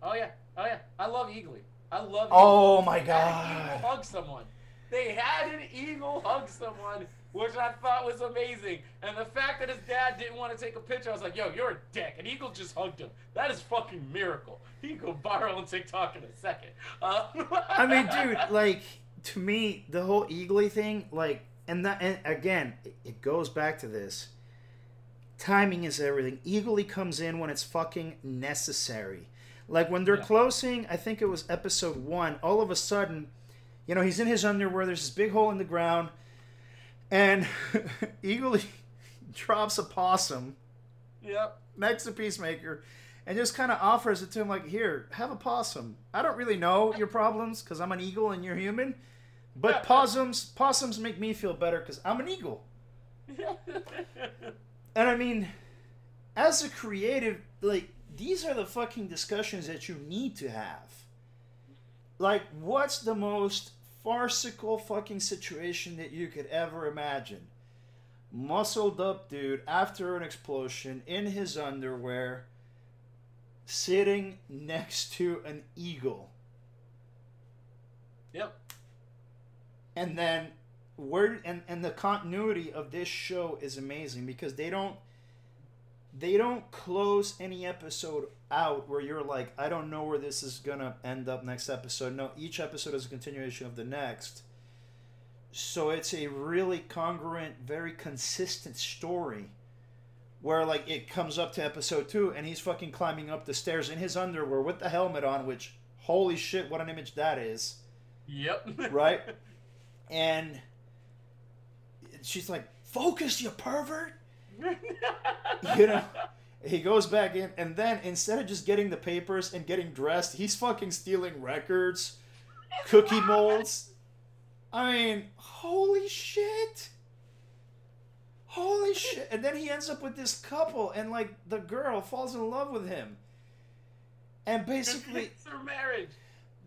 Oh yeah, oh yeah. I love Eagly. I love. Oh Eagly. my They had an eagle god. hug someone. They had an eagle hug someone, which I thought was amazing. And the fact that his dad didn't want to take a picture, I was like, "Yo, you're a dick." And eagle just hugged him. That is fucking miracle. He can go viral on TikTok in a second. Uh, I mean, dude, like to me, the whole Eagly thing, like, and that, and again, it- it goes back to this. Timing is everything. Eagly comes in when it's fucking necessary. Like when they're Yeah. closing, I think it was episode one. All of a sudden, you know, he's in his underwear. There's this big hole in the ground, and Eagly drops a possum Yep. next to Peacemaker and just kind of offers it to him like, here, have a possum. I don't really know your problems because I'm an eagle and you're human, but possums possums make me feel better because I'm an eagle. And I mean, as a creative, like these are the fucking discussions that you need to have. Like, what's the most farcical fucking situation that you could ever imagine? Muscled up dude after an explosion in his underwear, sitting next to an eagle. yep. and then where and, and the continuity of this show is amazing because they don't they don't close any episode out where you're like, I don't know where this is gonna end up next episode. No, each episode is a continuation of the next. So it's a really congruent, very consistent story. Where like it comes up to episode two and he's fucking climbing up the stairs in his underwear with the helmet on, which holy shit, what an image that is. Yep. Right? and she's like, Focus, you pervert! you know he goes back in and then instead of just getting the papers and getting dressed he's fucking stealing records cookie molds. I mean holy shit. Holy shit. And then he ends up with this couple and like the girl falls in love with him. And basically through marriage.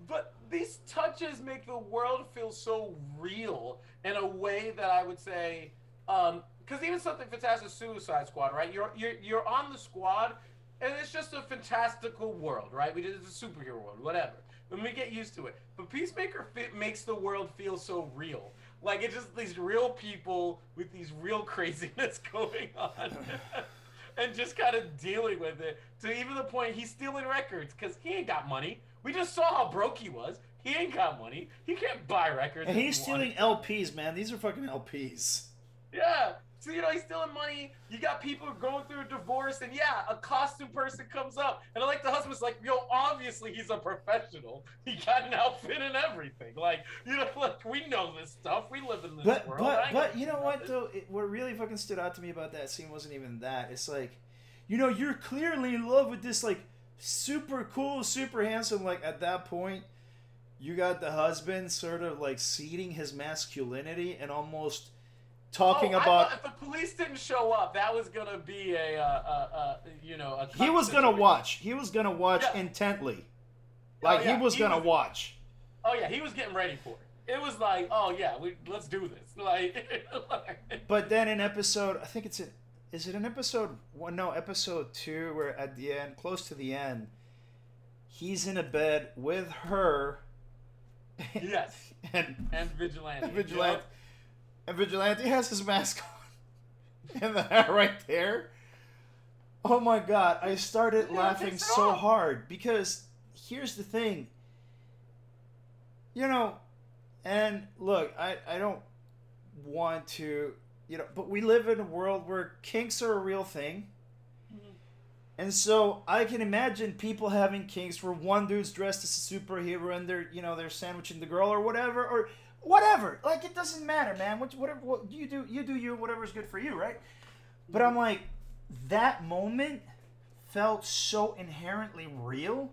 But these touches make the world feel so real in a way that I would say, um, because even something fantastic, Suicide Squad, right? You're you're you're on the squad, and it's just a fantastical world, right? We did it's a superhero world, whatever. And we get used to it. But Peacemaker fit, makes the world feel so real. Like it's just these real people with these real craziness going on. and just kind of dealing with it to even the point he's stealing records because he ain't got money. We just saw how broke he was. He ain't got money. He can't buy records. and he's he stealing lps man these are fucking lps Yeah. So you know he's stealing money. You got people going through a divorce, and yeah, a costume person comes up, and I like the husband's like, yo, obviously he's a professional. He got an outfit and everything. Like you know, like we know this stuff. We live in this but world. But but you know what though it, what really fucking stood out to me about that scene wasn't even that it's like you know you're clearly in love with this like super cool super handsome like at that point you got the husband sort of like ceding his masculinity and almost talking Oh, about if the police didn't show up, that was gonna be a, uh, uh, uh, you know, a. he was gonna watch he was gonna watch Yeah. intently Oh, like yeah, he was he gonna was- watch Oh yeah, he was getting ready for it. It was like, oh yeah, we let's do this. Like, But then in episode, I think it's in, is it an episode one? No, episode two, where at the end, close to the end, he's in a bed with her. yes, And and vigilante. Vigilante, and Vigilante has his mask on, and that right there. Oh my god! I started laughing so hard because here's the thing. You know, and look, I I don't want to, you know, but we live in a world where kinks are a real thing. Mhm. And so I can imagine people having kinks where one dude's dressed as a superhero and they're, you know, they're sandwiching the girl or whatever, or whatever. Like it doesn't matter, man. What, whatever, what you do, you do you. Whatever's good for you, right? But I'm like, that moment felt so inherently real.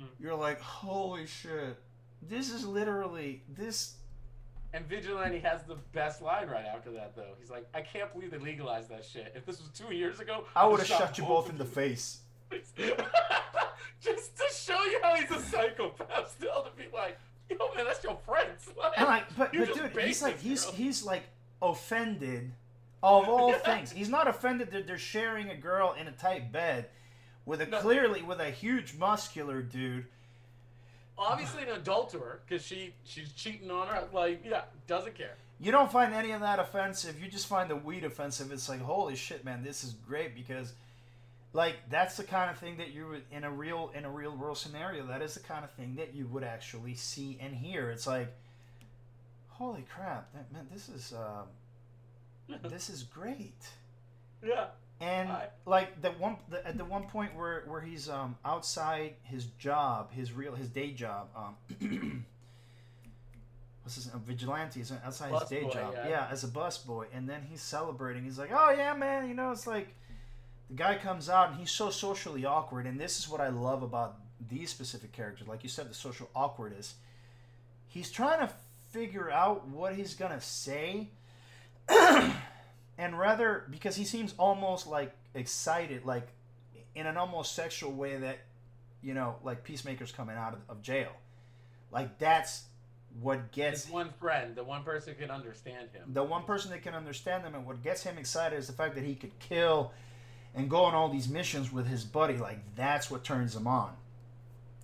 Mm. You're like, holy shit, this is literally this. And Vigilante has the best line right after that, though. He's like, I can't believe they legalized that shit. If this was two years ago, I I'd have shot you both in the face. Just to show you how he's a psychopath, still to be like, yo, man, that's your friend. Like, And like, but, but dude, he's like he's girl. he's like offended of all Yeah. things. He's not offended that they're sharing a girl in a tight bed with a No. clearly with a huge muscular dude. obviously an adulterer because she she's cheating on her. Like, yeah, doesn't care. You don't find any of that offensive. You just find the weed offensive. It's like holy shit, man, this is great because. Like that's the kind of thing that you would in a real in a real world scenario. That is the kind of thing that you would actually see and hear. It's like, holy crap, that, man, this is um, this is great. Yeah. And I- like the one the, at the one point where where he's um outside his job, his real his day job, um what's his name? vigilante, he's outside his day Busboy, job. yeah. Yeah. as a busboy, and then he's celebrating. He's like, "Oh yeah, man, you know, it's like the guy comes out and he's so socially awkward, and this is what I love about these specific characters. Like you said, the social awkwardness. He's trying to figure out what he's gonna say and rather because he seems almost like excited like in an almost sexual way that you know like peacemakers coming out of, of jail like that's what gets His one friend, the one person who can understand him. the one person that can understand them and what gets him excited is the fact that he could kill and go on all these missions with his buddy like that's what turns him on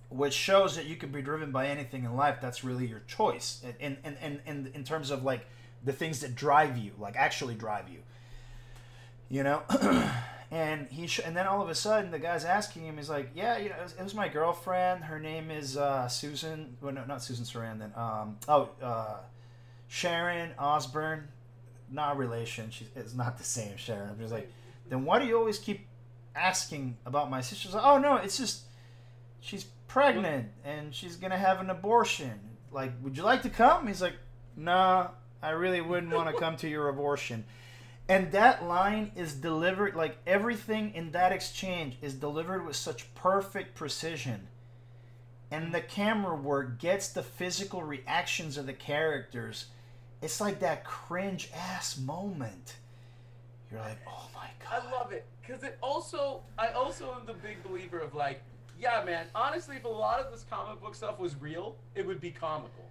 which shows that you can be driven by anything in life that's really your choice in in, in, in, in terms of like the things that drive you like actually drive you you know And he sh- and then all of a sudden the guy's asking him. He's like, "Yeah, you know, it was, it was my girlfriend. Her name is uh, Susan. Well, no, not Susan Sarandon. Um, oh, uh, Sharon Osbourne. Not relation. She's it's not the same Sharon. I'm just like, then why do you always keep asking about my sister? Like, oh no, it's just she's pregnant and she's gonna have an abortion. Like, would you like to come? He's like, nah, I really wouldn't want to come to your abortion. And that line is delivered like everything in that exchange is delivered with such perfect precision. And the camera work gets the physical reactions of the characters. It's like that cringe ass moment. You're like, oh my god. I love it because it also I also am the big believer of like, yeah, man. Honestly, if a lot of this comic book stuff was real, it would be comical.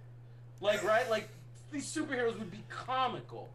Like, right? Like these superheroes would be comical.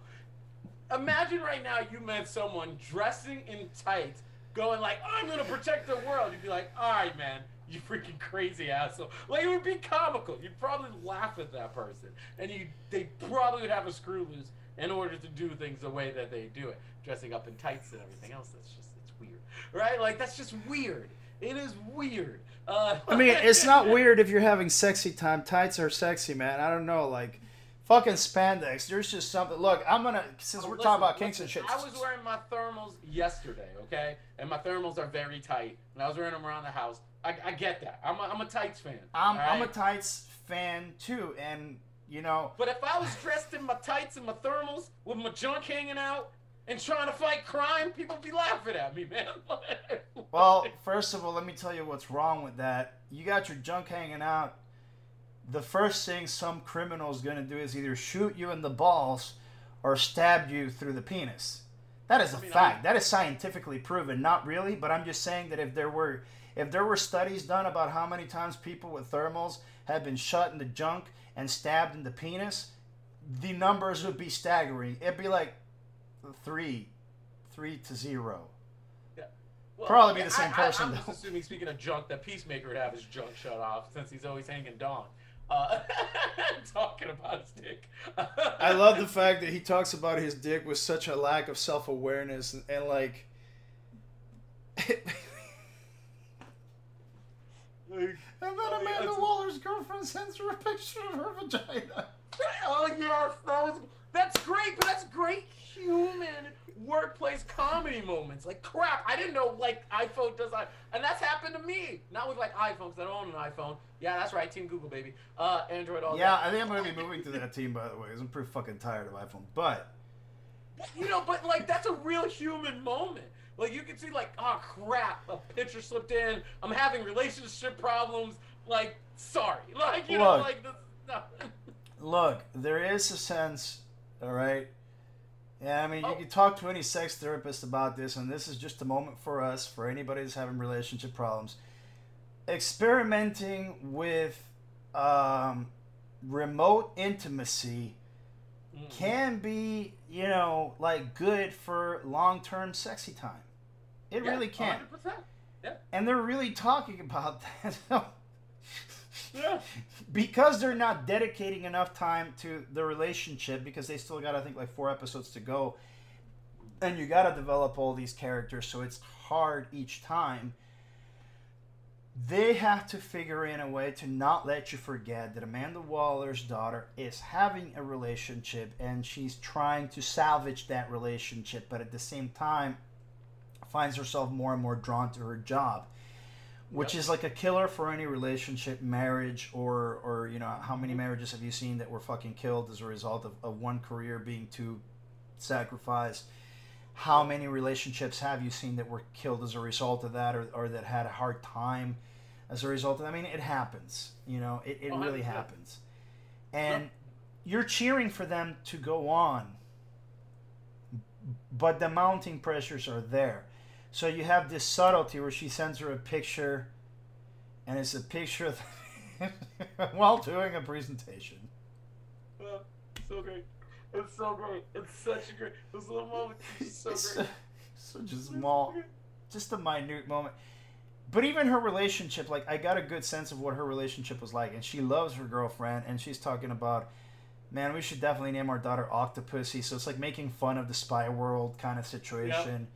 Imagine right now you met someone dressing in tights, going like, "I'm gonna protect the world." You'd be like, "All right, man." You freaking crazy asshole! Like it would be comical. You'd probably laugh at that person, and you they probably would have a screw loose in order to do things the way that they do it, dressing up in tights and everything else. That's just it's weird, right? Like that's just weird. It is weird. Uh, I mean, it's not weird if you're having sexy time. Tights are sexy, man. I don't know, like fucking spandex. There's just something. Look, I'm gonna since we're Listen, talking about kinks listen, and shit. I was wearing my thermals yesterday, okay, and my thermals are very tight, and I was wearing them around the house. I, I get that. I'm a, I'm a tights fan. I'm all I'm a tights fan too, and you know, But if I was dressed in my tights and my thermals with my junk hanging out and trying to fight crime, people would be laughing at me, man. well, first of all, let me tell you what's wrong with that. You got your junk hanging out. The first thing some criminal's gonna do is either shoot you in the balls or stab you through the penis. That is a I mean, fact. I- that is scientifically proven. Not really, but I'm just saying that if there were if there were studies done about how many times people with thermals have been shot in the junk and stabbed in the penis, the numbers would be staggering. It'd be like three, three to zero. Well, Probably be the same I, person, I, am just assuming, speaking of junk, that Peacemaker would have his junk shut off since he's always hanging dong. Uh, talking about his dick. I love the fact that he talks about his dick with such a lack of self awareness and, and like. And then I Amanda Waller's girlfriend sends her a picture of her vagina. Oh yes, that was that's great, but that's great human workplace comedy moments. Like crap, I didn't know like iPhone does that, and that's happened to me. Not with like iPhones, I don't own an iPhone. Yeah, that's right, Team Google baby. Uh, Android all Yeah, that. I think I'm gonna be moving to that team by the way. 'cause I'm pretty fucking tired of iPhone. But You know, but like that's a real human moment. Like you can see, like, oh crap, a picture slipped in. I'm having relationship problems. Like, sorry, like you know, like this. No. look, there is a sense, all right. Yeah, I mean, you Oh. can talk to any sex therapist about this, and this is just a moment for us, for anybody that's having relationship problems. Experimenting with um, remote intimacy Mm. can be, you know, like good for long term sexy time. It Yeah, really can. 100%. And they're really talking about that. Yeah. because they're not dedicating enough time to the relationship because they still got I think like four episodes to go and you got to develop all these characters so it's hard each time they have to figure in a way to not let you forget that Amanda Waller's daughter is having a relationship and she's trying to salvage that relationship but at the same time finds herself more and more drawn to her job which Yep. is like a killer for any relationship, marriage, or or you know how many marriages have you seen that were fucking killed as a result of, of one career being too sacrificed? How many relationships have you seen that were killed as a result of that, or, or that had a hard time as a result of? That? I mean, it happens. You know, it, it Oh, really 100%. happens, and you're cheering for them to go on, but the mounting pressures are there. So you have this subtlety where she sends her a picture, and it's a picture of while doing a presentation. Uh, so great. It's so great. It's such a great. Those little moments are just so It's great. such a small, just a minute moment. But even her relationship, like I got a good sense of what her relationship was like, and she loves her girlfriend, and she's talking about, man, we should definitely name our daughter Octopussy. So it's like making fun of the spy world kind of situation.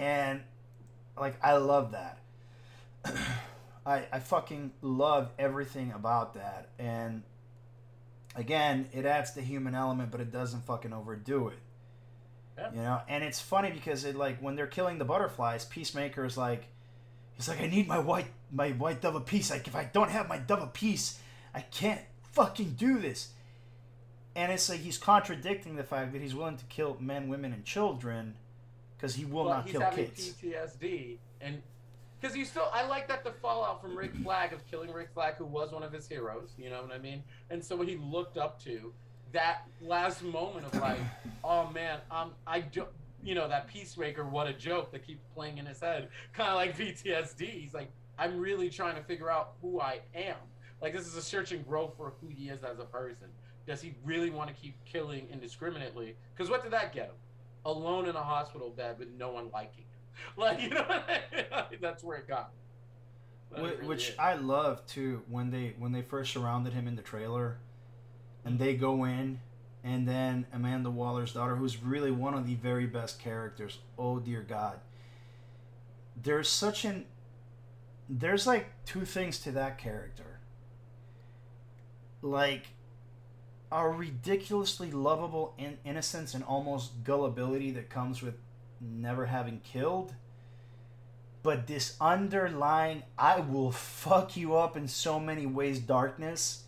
And like I love that. I I fucking love everything about that, and again, it adds the human element, but it doesn't fucking overdo it. Yeah. You know, and it's funny because it like when they're killing the butterflies, Peacemaker is like, he's like, I need my white my white dove peace. Like if I don't have my dove peace, I can't fucking do this. And it's like he's contradicting the fact that he's willing to kill men, women, and children because he will Well, not he's kill having kids. PTSD, and because you still, I like that the fallout from Rick Flag of killing Rick Flag, who was one of his heroes. You know what I mean? And so he looked up to that last moment of like, oh man, um, I do, you know, that peacemaker, what a joke that keeps playing in his head, kind of like PTSD. He's like, I'm really trying to figure out who I am. Like this is a search and grow for who he is as a person. Does he really want to keep killing indiscriminately? Because what did that get him? Alone in a hospital bed with no one liking him. Like you know, what I mean? that's where it got. him. That Wh- really which. I love too when they when they first surrounded him in the trailer, and they go in, and then Amanda Waller's daughter, who's really one of the very best characters. Oh dear God. There's such an there's like two things to that character. Like a ridiculously lovable in- innocence and almost gullibility that comes with never having killed but this underlying I will fuck you up in so many ways darkness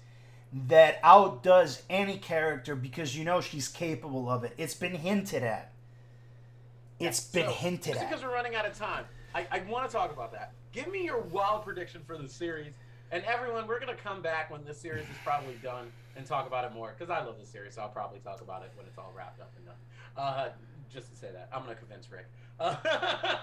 that outdoes any character because you know she's capable of it. It's been hinted at. It's been So, hinted just at. because we're running out of time, I, I want to talk about that. Give me your wild prediction for the series. And everyone, we're going to come back when this series is probably done and talk about it more. Because I love the series, so I'll probably talk about it when it's all wrapped up and done. Uh, just to say that. I'm going to convince Rick.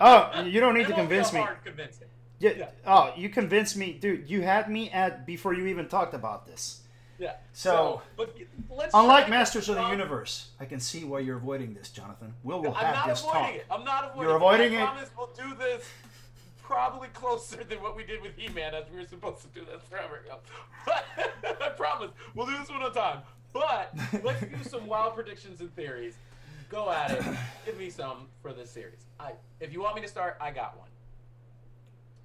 Oh, you don't need to won't be a convince me. hard convincing. Yeah, yeah. Oh, you convinced me, dude. You had me at before you even talked about this. Yeah. So, but let's unlike Masters of the um, Universe, I can see why you're avoiding this, Jonathan. We will will I'm have not this avoiding talk. it. I'm not avoiding it. You're avoiding I it? promise we'll do this probably closer than what we did with He-Man, as we were supposed to do this forever ago. But I promise we'll do this one a time. But let's do some wild predictions and theories. Go at it. Give me some for this series. I, if you want me to start, I got one.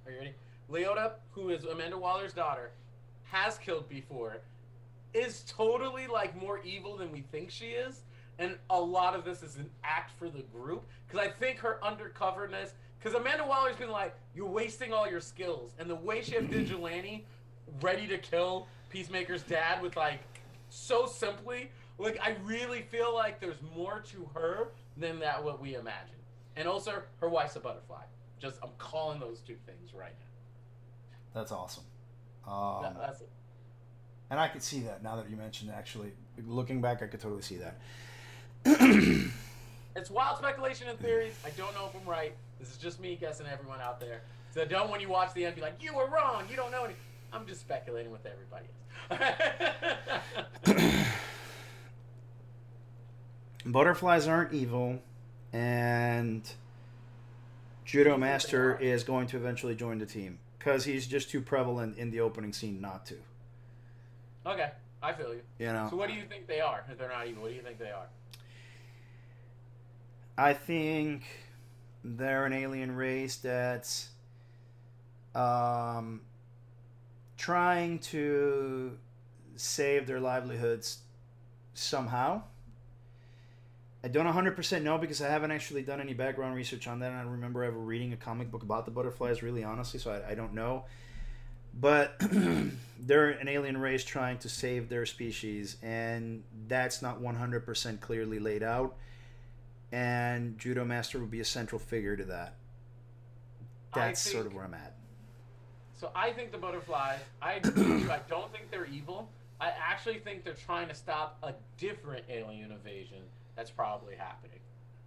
Are you ready? Leota, who is Amanda Waller's daughter, has killed before, is totally like more evil than we think she is, and a lot of this is an act for the group. Because I think her undercoverness, because Amanda Waller's been like, you're wasting all your skills, and the way she had Vigilante ready to kill Peacemaker's dad with like so simply, like I really feel like there's more to her than that what we imagine. And also, her wife's a butterfly. Just I'm calling those two things right now. That's awesome. Um, That- that's it. And I could see that now that you mentioned actually. Looking back, I could totally see that. It's wild speculation and theories. I don't know if I'm right. This is just me guessing everyone out there. So don't, when you watch the end, be like, you were wrong. You don't know any. I'm just speculating with everybody else. Butterflies aren't evil, and Judo Master is going to eventually join the team because he's just too prevalent in the opening scene not to. okay, I feel you. You know, So what do you think they are? If they're not evil, what do you think they are? I think they're an alien race that's um, trying to save their livelihoods somehow. I don't 100% know because I haven't actually done any background research on that. I remember ever reading a comic book about the butterflies, really honestly, so I, I don't know. But they're an alien race trying to save their species, and that's not 100% clearly laid out and Judo Master would be a central figure to that. That's sort of where I'm at. So I think the butterflies. I agree you. I don't think they're evil. I actually think they're trying to stop a different alien invasion that's probably happening.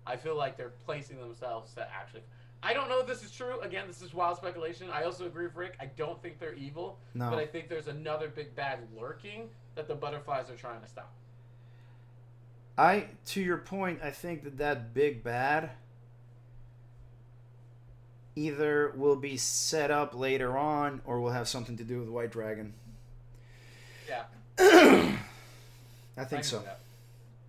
I feel like they're placing themselves to actually. I don't know if this is true. Again, this is wild speculation. I also agree with Rick. I don't think they're evil, No, but I think there's another big bad lurking that the butterflies are trying to stop. I to your point, I think that that big bad either will be set up later on or will have something to do with White Dragon. Yeah. I I think can so.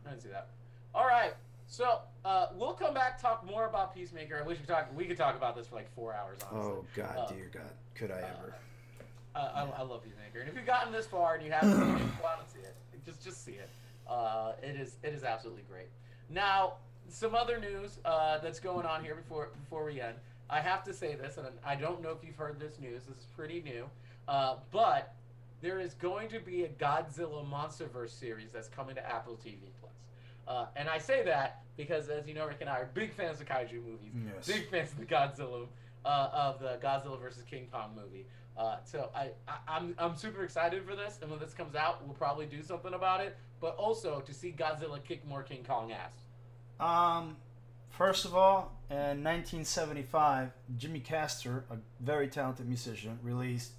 I can see that. All right. So uh, we'll come back talk more about Peacemaker. I wish we talk. We could talk about this for like four hours. Honestly. Oh God, Uh, dear God, could I ever? Uh, I, I love Peacemaker, and if you've gotten this far and you haven't seen it, go out and see it. Just just see it. Uh, it is it is absolutely great. Now, some other news uh, that's going on here before before we end. I have to say this, and I don't know if you've heard this news. This is pretty new, uh, but there is going to be a Godzilla MonsterVerse series that's coming to Apple TV Plus. Uh, and I say that because, as you know, Rick and I are big fans of kaiju movies, Yes. big fans of the Godzilla, uh, of the Godzilla versus King Kong movie. Uh, so I, I, I'm, I'm super excited for this, and when this comes out, we'll probably do something about it. But also to see Godzilla kick more King Kong ass. Um, first of all, in 1975, Jimmy Castor, a very talented musician, released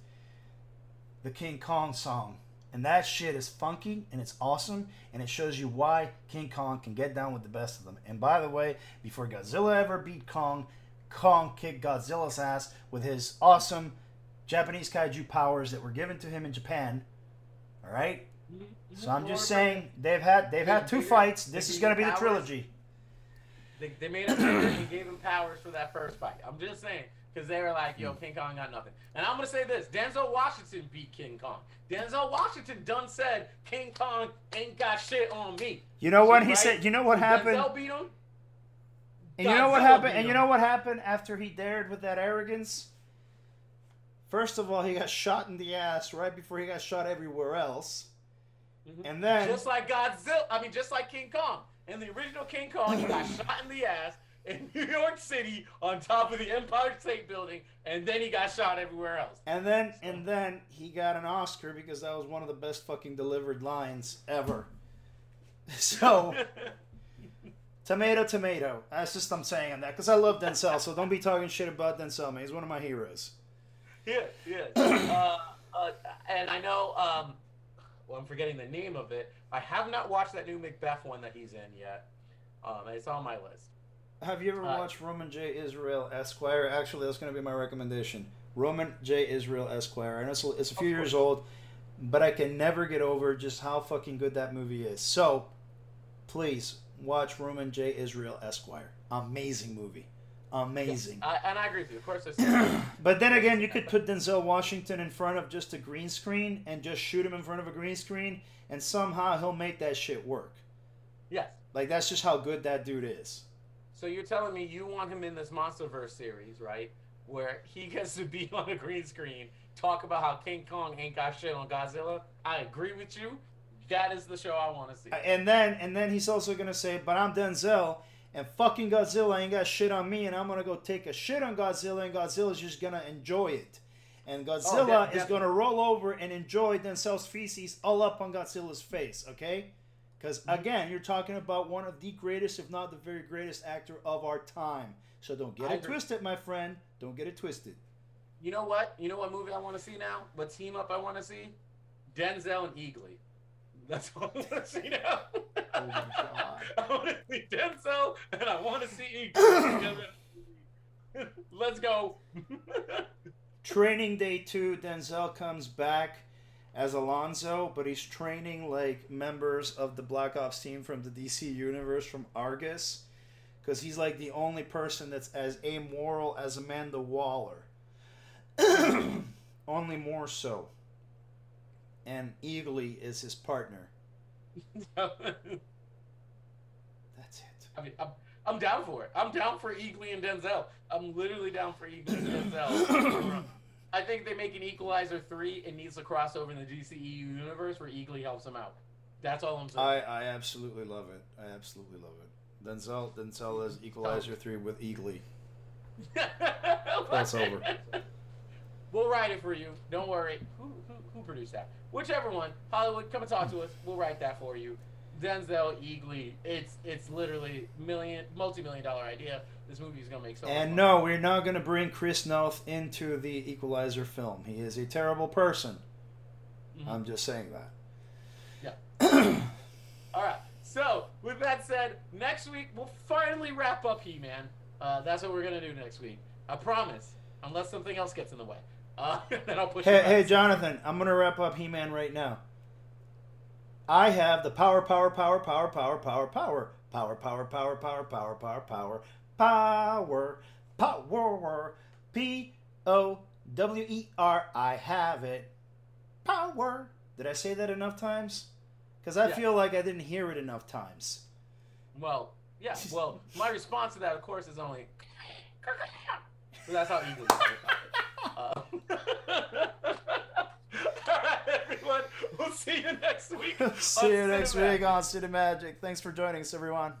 the King Kong song. And that shit is funky and it's awesome and it shows you why King Kong can get down with the best of them. And by the way, before Godzilla ever beat Kong, Kong kicked Godzilla's ass with his awesome Japanese kaiju powers that were given to him in Japan. All right? Mm-hmm. So I'm just saying they've had they've had two fights. This is going to be the trilogy. They, they made bigger and gave him powers for that first fight. I'm just saying. Because they were like, yo, hmm. King Kong got nothing. And I'm going to say this Denzel Washington beat King Kong. Denzel Washington done said, King Kong ain't got shit on me. You know what he Right? said? You know what happened? Denzel beat him. And you know what happened? And you know what happened after he dared with that arrogance? First of all, he got shot in the ass right before he got shot everywhere else. Mhm. And then Just like Godzilla, I mean, just like King Kong. In the original King Kong, he got shot in the ass in New York City on top of the Empire State Building, and then he got shot everywhere else. and then and then he got an Oscar because that was one of the best fucking delivered lines ever. So tomato tomato. That's just I'm saying on that because I love Denzel. So don't be talking shit about Denzel, man. He's one of my heroes. Yeah, yeah. uh, uh, and I know, um, well, I'm forgetting the name of it. I have not watched that new Macbeth one that he's in yet. Um, it's on my list. Have you ever Uh, watched Roman J. Israel Esquire? Actually, that's going to be my recommendation. Roman J. Israel Esquire. I know it's a, it's a few years old, but I can never get over just how fucking good that movie is. So, please watch Roman J. Israel Esquire. Amazing movie. Amazing. I, and I agree with you. Of course, But then again, you could put Denzel Washington in front of just a green screen and just shoot him in front of a green screen, and somehow he'll make that shit work. yes. Like, that's just how good that dude is. So you're telling me you want him in this MonsterVerse series, right? Where he gets to be on a green screen, talk about how King Kong ain't got shit on Godzilla. I agree with you. That is the show I want to see. And then and then he's also gonna say, "But I'm Denzel, and fucking Godzilla ain't got shit on me, and I'm gonna go take a shit on Godzilla, and Godzilla's just gonna enjoy it, and oh, Godzilla def- is gonna roll over and enjoy themselves feces all up on Godzilla's face, okay? Because mm-hmm. again, you're talking about one of the greatest, if not the very greatest actor of our time. So don't get I it agree. twisted, my friend. Don't get it twisted. You know what? You know what movie I want to see now? What team up I want to see? Denzel and Eagly. That's what I want to see now. Oh my God. I want to see Denzel and I want to see together. Let's go. Training day two, Denzel comes back as Alonzo, but he's training like members of the Black Ops team from the DC universe from Argus, because he's like the only person that's as amoral as Amanda Waller. Only more so. And Eagly is his partner. That's it. I mean, I'm, I'm down for it. I'm down for Eagly and Denzel. I'm literally down for Eagly and Denzel. I think they make an Equalizer 3 and needs to cross over in the DCEU universe where Eagly helps him out. That's all I'm saying. I, I absolutely love it. I absolutely love it. Denzel Denzel is Equalizer oh. three with Eagly. That's over. We'll write it for you. Don't worry. Who, who, who produced that? Whichever one. Hollywood, come and talk to us. We'll write that for you. Denzel Eagly. It's it's literally million, multi-million dollar idea. This movie is gonna make so much And money. no, we're not going to bring Chris Noth into the Equalizer film. He is a terrible person. Mhm. I'm just saying that. Yeah. All right. So, with that said, next week we'll finally wrap up He-Man. Uh, that's what we're gonna do next week. I promise, unless something else gets in the way. Uh, then I'll push. hey, hey. Jonathan, I'm going to wrap up He-Man right now. I have the power, power, power, power, power, power, power, power, power, power, power, power, power, power, power, power, power, P O W E R. I have it. Power. Did I say that enough times? Because I feel like I didn't hear it enough times. Well, yeah. Well, my response to that, of course, is only. But that's how easily. Uh, all right, everyone. We'll see you next week. See you on next Cinemagic. week on Cinemagic. Thanks for joining us, everyone.